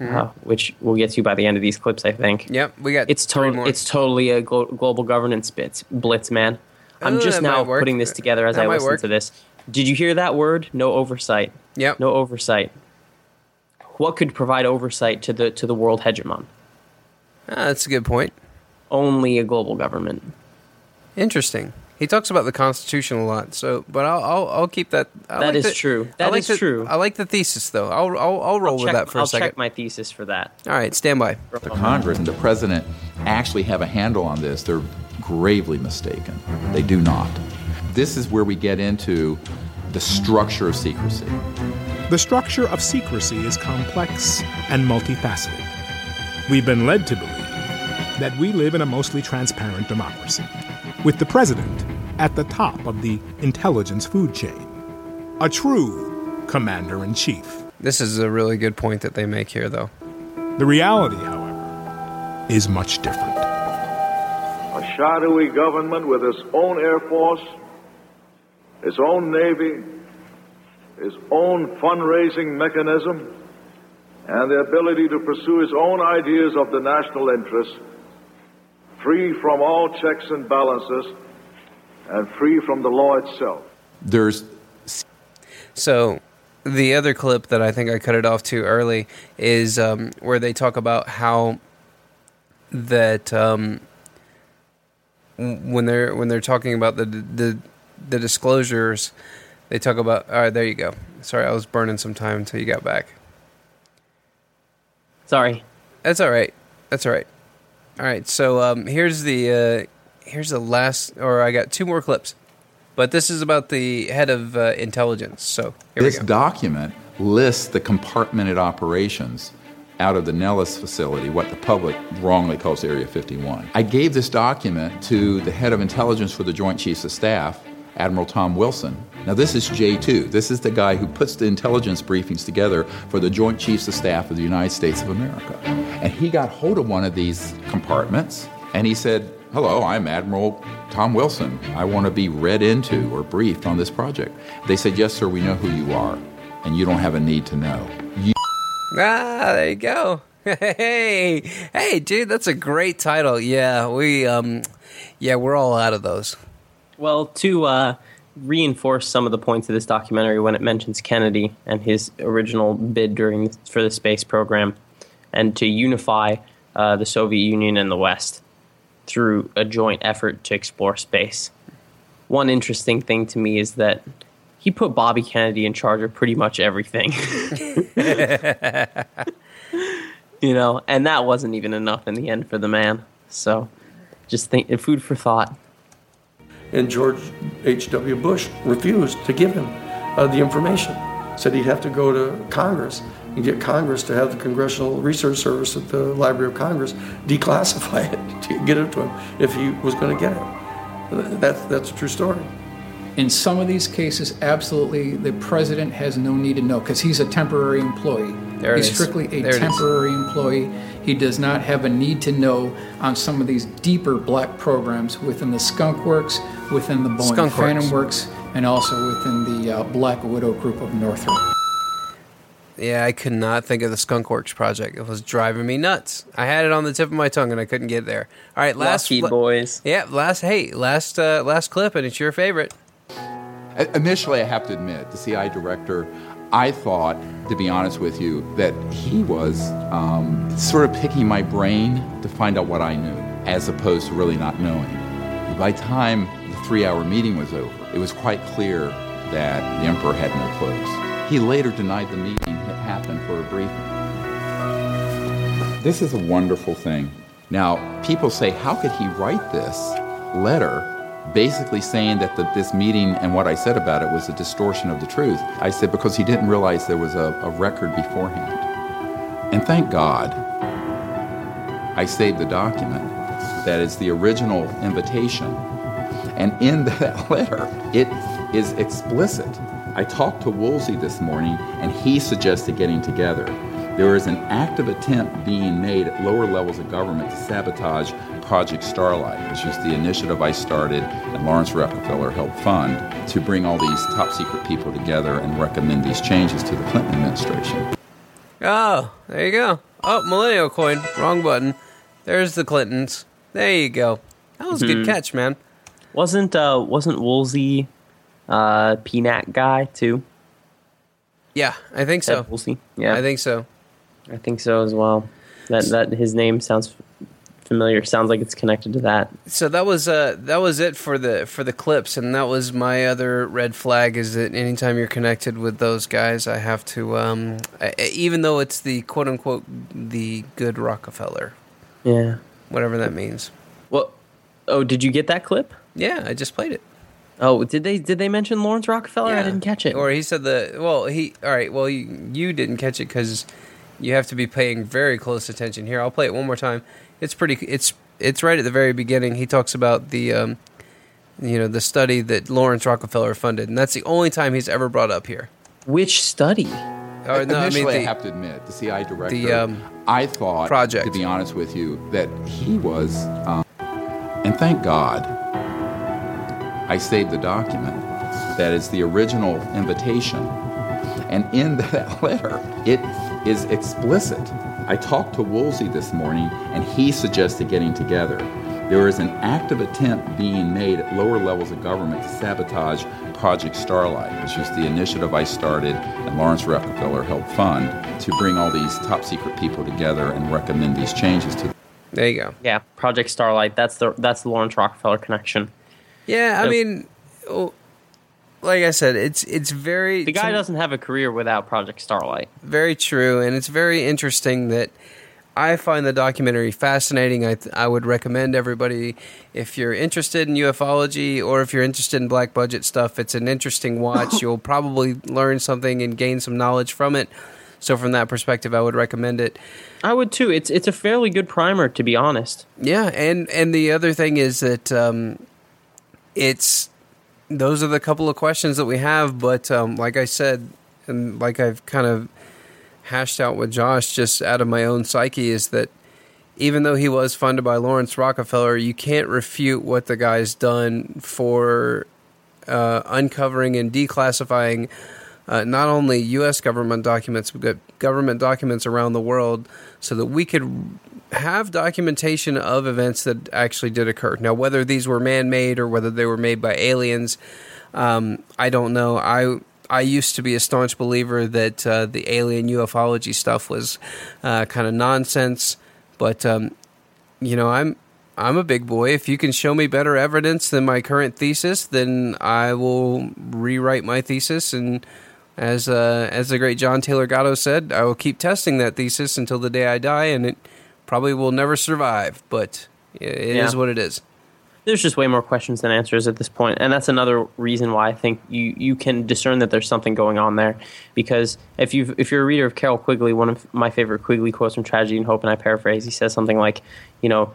Mhm. uh, which we'll get to by the end of these clips, I think. Yep, we got it's three total. more. It's totally a glo- global governance blitz, blitz, man. I'm just now putting this together as That I listen work. to this. Did you hear that word? No oversight. Yep. No oversight. What could provide oversight to the to the world hegemon? Ah, that's a good point. Only a global government. Interesting. He talks about the Constitution a lot, so but I'll I'll, I'll keep that. I That like is the- true. I like is the- true. I like the thesis though. I'll I'll, I'll roll I'll with check, that for I'll a second. check my thesis for that. All right, stand by. the Congress and the president actually have a handle on this, they're gravely mistaken. They do not. This is where we get into the structure of secrecy. The structure of secrecy is complex and multifaceted. We've been led to believe that we live in a mostly transparent democracy, with the president at the top of the intelligence food chain, a true commander in chief. This is a really good point that they make here, though. The reality, however, is much different. A shadowy government with its own Air Force, its own Navy, its own fundraising mechanism, and the ability to pursue its own ideas of the national interest, free from all checks and balances, and free from the law itself. There's So, the other clip that I think I cut it off too early is um, where they talk about how that um, when they're when they're talking about the the the disclosures, they talk about. All right, there you go. Sorry, I was burning some time until you got back. Sorry. That's all right. That's all right. All right. So um, here's the uh, here's the last, or I got two more clips, but this is about the head of uh, intelligence. So here this we go. document lists the compartmented operations out of the Nellis facility, what the public wrongly calls Area 51. I gave this document to the head of intelligence for the Joint Chiefs of Staff, Admiral Tom Wilson. Now, this is J2. This is the guy who puts the intelligence briefings together for the Joint Chiefs of Staff of the United States of America. And he got hold of one of these compartments and he said, Hello, I'm Admiral Tom Wilson. I want to be read into or briefed on this project. They said, Yes, sir, we know who you are, and you don't have a need to know. You Ah, there you go. Hey, hey, dude, that's a great title. Yeah, we, um, yeah, we're all out of those. Well, to uh, reinforce some of the points of this documentary, when it mentions Kennedy and his original bid during for the space program, and to unify uh, the Soviet Union and the West through a joint effort to explore space. One interesting thing to me is that he put Bobby Kennedy in charge of pretty much everything. you know, and that wasn't even enough in the end for the man. So, just think, food for thought. And George H.W. Bush refused to give him uh, the information. Said he'd have to go to Congress and get Congress to have the Congressional Research Service at the Library of Congress declassify it to get it to him if he was going to get it. That's, that's a true story. In some of these cases, absolutely, the president has no need to know because he's a temporary employee. There it he's is. strictly a There it is. temporary employee. He does not have a need to know on some of these deeper black programs within the Skunk Works, within the Boeing Skunk Phantom Works. Works, and also within the uh, Black Widow Group of Northrop. Yeah, I could not think of the Skunk Works project. It was driving me nuts. I had it on the tip of my tongue and I couldn't get there. All right, last Lucky boys. Yeah, last hey, last uh, last clip, and it's your favorite. Initially, I have to admit, the CI director, I thought, to be honest with you, that he was um, sort of picking my brain to find out what I knew, as opposed to really not knowing. By the time the three hour meeting was over, it was quite clear that the Emperor had no clues. He later denied the meeting had happened for a briefing. This is a wonderful thing. Now, people say, how could he write this letter basically saying that the, this meeting and what I said about it was a distortion of the truth? I said, because he didn't realize there was a, a record beforehand. And thank God I saved the document that is the original invitation. And in that letter, it is explicit. I talked to Woolsey this morning, and he suggested getting together. There is an active attempt being made at lower levels of government to sabotage Project Starlight, which is the initiative I started and Laurance Rockefeller helped fund to bring all these top secret people together and recommend these changes to the Clinton administration. Oh, there you go. Oh, millennial coin, wrong button. There's the Clintons. There you go. That was a good Mhm. catch, man. Wasn't uh wasn't Woolsey uh PNAC guy too? Yeah, I think so. Ted Woolsey. Yeah, I think so. I think so as well. That that his name sounds familiar. Sounds like it's connected to that. So that was uh that was it for the for the clips, and that was my other red flag. Is that anytime you're connected with those guys, I have to um I, even though it's the quote unquote the good Rockefeller, Yeah. whatever that means. Well, oh, did you get that clip? Yeah, I just played it. Oh, did they did they mention Laurance Rockefeller? I didn't catch it. Or he said the well, he all right. Well, you, you didn't catch it because you have to be paying very close attention here. I'll play it one more time. It's pretty. It's it's right at the very beginning. He talks about the um, you know the study that Laurance Rockefeller funded, and that's the only time he's ever brought up here. Which study? Oh, no, I mean Initially, I, have to admit, the CI director, the, um, I thought, project. to be honest with you, that he was, um, and thank God, I saved the document. That is the original invitation. And in that letter, it is explicit. I talked to Woolsey this morning, and he suggested getting together. There is an active attempt being made at lower levels of government to sabotage Project Starlight, which is the initiative I started and Laurance Rockefeller helped fund to bring all these top secret people together and recommend these changes to There you go. Yeah, Project Starlight. That's the that's the Laurance Rockefeller connection. Yeah, I Yep. mean, like I said, it's it's very The guy doesn't have a career without Project Starlight. Very true, and it's very interesting that I find the documentary fascinating. I th- I would recommend everybody if you're interested in ufology or if you're interested in black budget stuff. It's an interesting watch. You'll probably learn something and gain some knowledge from it. So from that perspective, I would recommend it. I would too. It's it's a fairly good primer, to be honest. Yeah, and and the other thing is that um, it's those are the couple of questions that we have. But um, like I said, and like I've kind of hashed out with Josh, just out of my own psyche, is that even though he was funded by Laurance Rockefeller, you can't refute what the guy's done for uh, uncovering and declassifying uh, not only U.S. government documents, but government documents around the world, so that we could have documentation of events that actually did occur. Now, whether these were man-made or whether they were made by aliens, um, I don't know. I I used to be a staunch believer that uh, the alien ufology stuff was uh, kind of nonsense, but um, you know, I'm I'm a big boy. If you can show me better evidence than my current thesis, then I will rewrite my thesis. And as uh, as the great John Taylor Gatto said, I will keep testing that thesis until the day I die, and it probably will never survive. But it is Yeah. what it is. There's just way more questions than answers at this point, and that's another reason why I think you, you can discern that there's something going on there. Because if you if you're a reader of Carroll Quigley, one of my favorite Quigley quotes from Tragedy and Hope, and I paraphrase, he says something like, you know,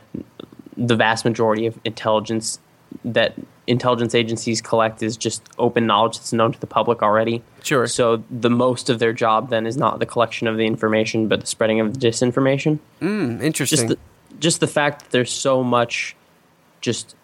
the vast majority of intelligence that intelligence agencies collect is just open knowledge that's known to the public already. Sure. So the most of their job then is not the collection of the information, but the spreading of the disinformation. Mm, interesting. Just the, just the fact that there's so much just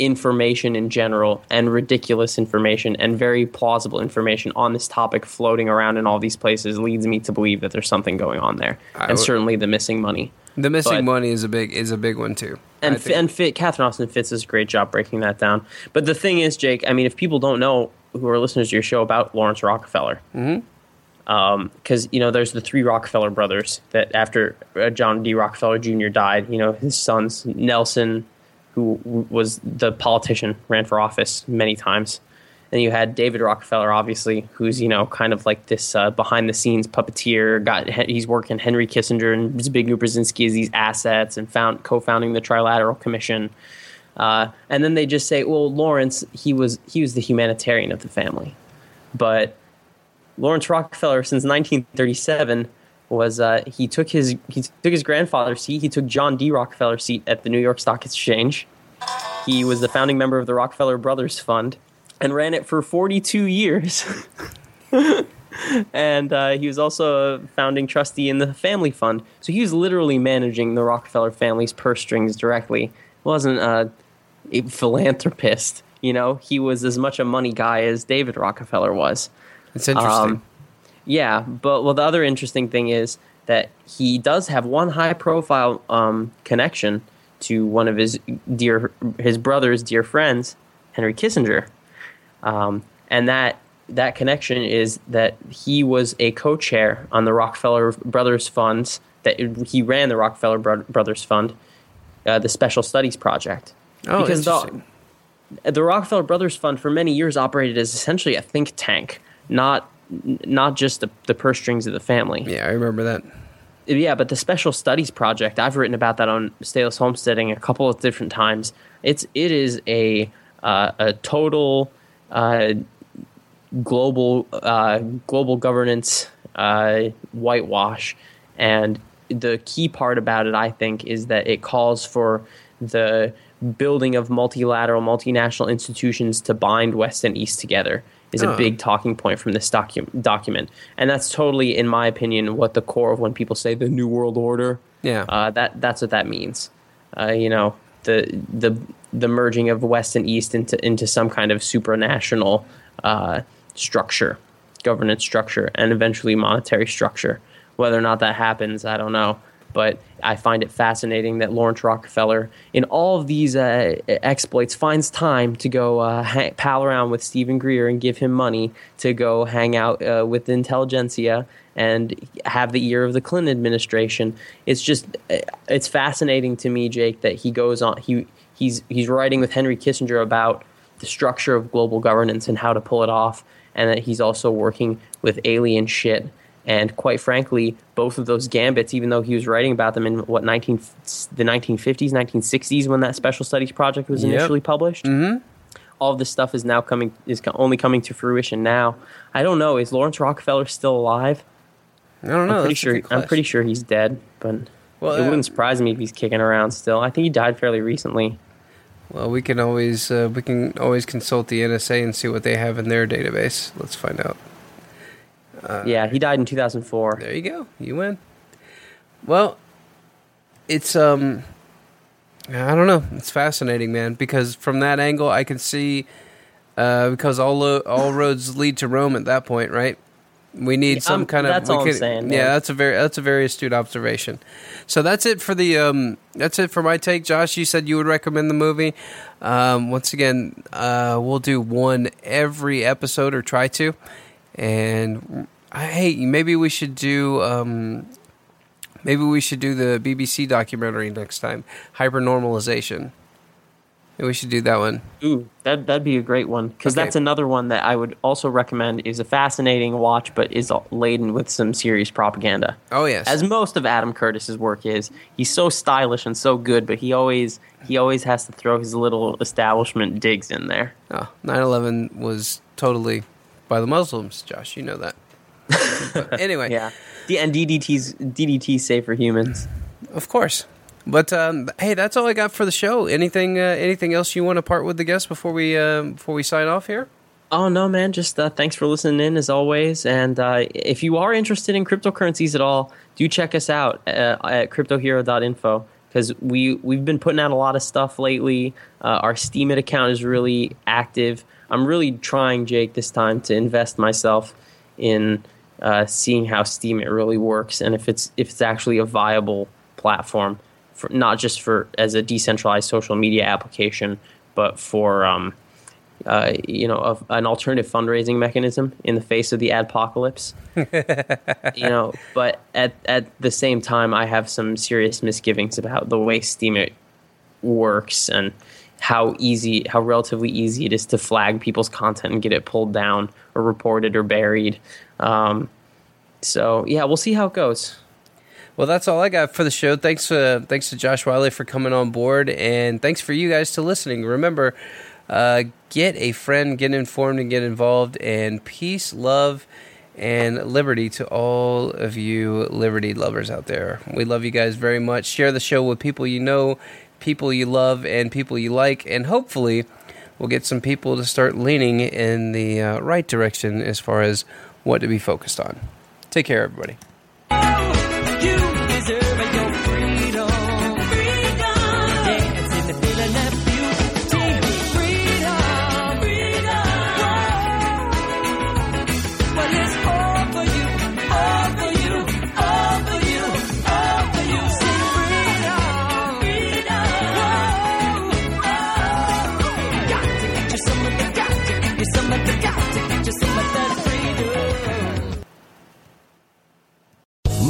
information in general and ridiculous information and very plausible information on this topic floating around in all these places leads me to believe that there's something going on there. I and would- certainly the missing money. the missing but- money is a big is a big one too. And think. and Fit, Catherine Austin Fitts does a great job breaking that down. But the thing is, Jake, I mean, if people don't know who are listeners to your show about Laurance Rockefeller, because you know there's the three Rockefeller brothers that after uh, John D. Rockefeller Jr. died, you know his sons Nelson, who w- was the politician, ran for office many times, and you had David Rockefeller, obviously, who's you know kind of like this uh, behind the scenes puppeteer. Got he's working Henry Kissinger and Zbigniew Brzezinski as these assets and found co-founding the Trilateral Commission. Uh, and then they just say, well, Laurance, he was he was the humanitarian of the family, but Laurance Rockefeller since 1937 was uh, he took his he took his grandfather's seat. He took John D. Rockefeller's seat at the New York Stock Exchange. He was the founding member of the Rockefeller Brothers Fund and ran it for 42 years. and uh, he was also a founding trustee in the Family Fund. So he was literally managing the Rockefeller family's purse strings directly. wasn't uh, a philanthropist. You know, he was as much a money guy as David Rockefeller was. It's interesting. Um, yeah, but well, the other interesting thing is that he does have one high-profile um, connection to one of his dear, his brother's dear friends, Henry Kissinger, um, and that that connection is that he was a co-chair on the Rockefeller Brothers funds. That he ran the Rockefeller Bro- Brothers Fund, uh, the Special Studies Project, Oh, because the, interesting. the Rockefeller Brothers Fund for many years operated as essentially a think tank, not not just the, the purse strings of the family. Yeah, I remember that. Yeah, but the Special Studies Project, I've written about that on Stateless Homesteading a couple of different times. It's it is a uh, a total global uh, global governance uh, whitewash. And the key part about it, I think, is that it calls for the building of multilateral, multinational institutions to bind West and East together. Is Oh. a big talking point from this docu- document, and that's totally, in my opinion, what the core of when people say the New World Order. Yeah, uh, that that's what that means. Uh, you know, the the the merging of West and East into into some kind of supranational uh, structure, governance structure, and eventually monetary structure. Whether or not that happens, I don't know. But I find it fascinating that Laurance Rockefeller, in all of these uh, exploits, finds time to go uh, ha- pal around with Steven Greer and give him money to go hang out uh, with the intelligentsia and have the ear of the Clinton administration. It's just uh, it's fascinating to me, Jake, that he goes on he he's he's writing with Henry Kissinger about the structure of global governance and how to pull it off, and that he's also working with alien shit. And quite frankly, both of those gambits, even though he was writing about them in what nineteen the nineteen fifties, nineteen sixties, when that special studies project was Yep. initially published, mm-hmm. all of this stuff is now coming is only coming to fruition now. I don't know. Is Laurance Rockefeller still alive? I don't know. I'm pretty sure. I'm pretty sure he's dead, but Well, it uh, wouldn't surprise me if he's kicking around still. I think he died fairly recently. Well, we can always uh, we can always consult the NSA and see what they have in their database. Let's find out. Uh, yeah, he died in 2004. There you go. You win. Well, it's um, I don't know. It's fascinating, man, because from that angle, I can see uh, because all lo- all roads lead to Rome at that point, right? We need Yeah, some um, kind of. that's all I'm saying, Yeah, man. that's a very that's a very astute observation. So that's it for the um, that's it for my take. Josh, you said you would recommend the movie. Um, once again, uh, we'll do one every episode or try to. And I, hey, maybe we should do um, maybe we should do the BBC documentary next time, HyperNormalisation. Maybe we should do that one. Ooh, that that'd be a great one because Okay. that's another one that I would also recommend. is a fascinating watch, but is laden with some serious propaganda. Oh yes, as most of Adam Curtis's work is. He's so stylish and so good, but he always he always has to throw his little establishment digs in there. Oh, 9/11 was totally by the Muslims, Josh. You know that. But anyway, yeah. D- and DDT's DDT's safe for humans. Of course. But um, hey, that's all I got for the show. Anything, uh, anything else you want to part with the guests before we uh, before we sign off here? Oh no, man! Just uh, thanks for listening in as always. And uh, if you are interested in cryptocurrencies at all, do check us out uh, at cryptohero.info because we we've been putting out a lot of stuff lately. Uh, our Steemit account is really active. I'm really trying, Jake, this time to invest myself in uh, seeing how Steemit really works and if it's if it's actually a viable platform for not just for as a decentralized social media application, but for um, uh, you know, of an alternative fundraising mechanism in the face of the adpocalypse. you know, but at at the same time, I have some serious misgivings about the way Steemit works and how easy, how relatively easy it is to flag people's content and get it pulled down or reported or buried. Um, so yeah, we'll see how it goes. Well, that's all I got for the show. Thanks, uh, thanks to Josh Wiley for coming on board, and thanks for you guys to listening. Remember, uh, get a friend, get informed, and get involved. And peace, love, and liberty to all of you liberty lovers out there. We love you guys very much. Share the show with people you know, people you love, and people you like, and hopefully, we'll get some people to start leaning in the uh, right direction as far as what to be focused on. Take care, everybody.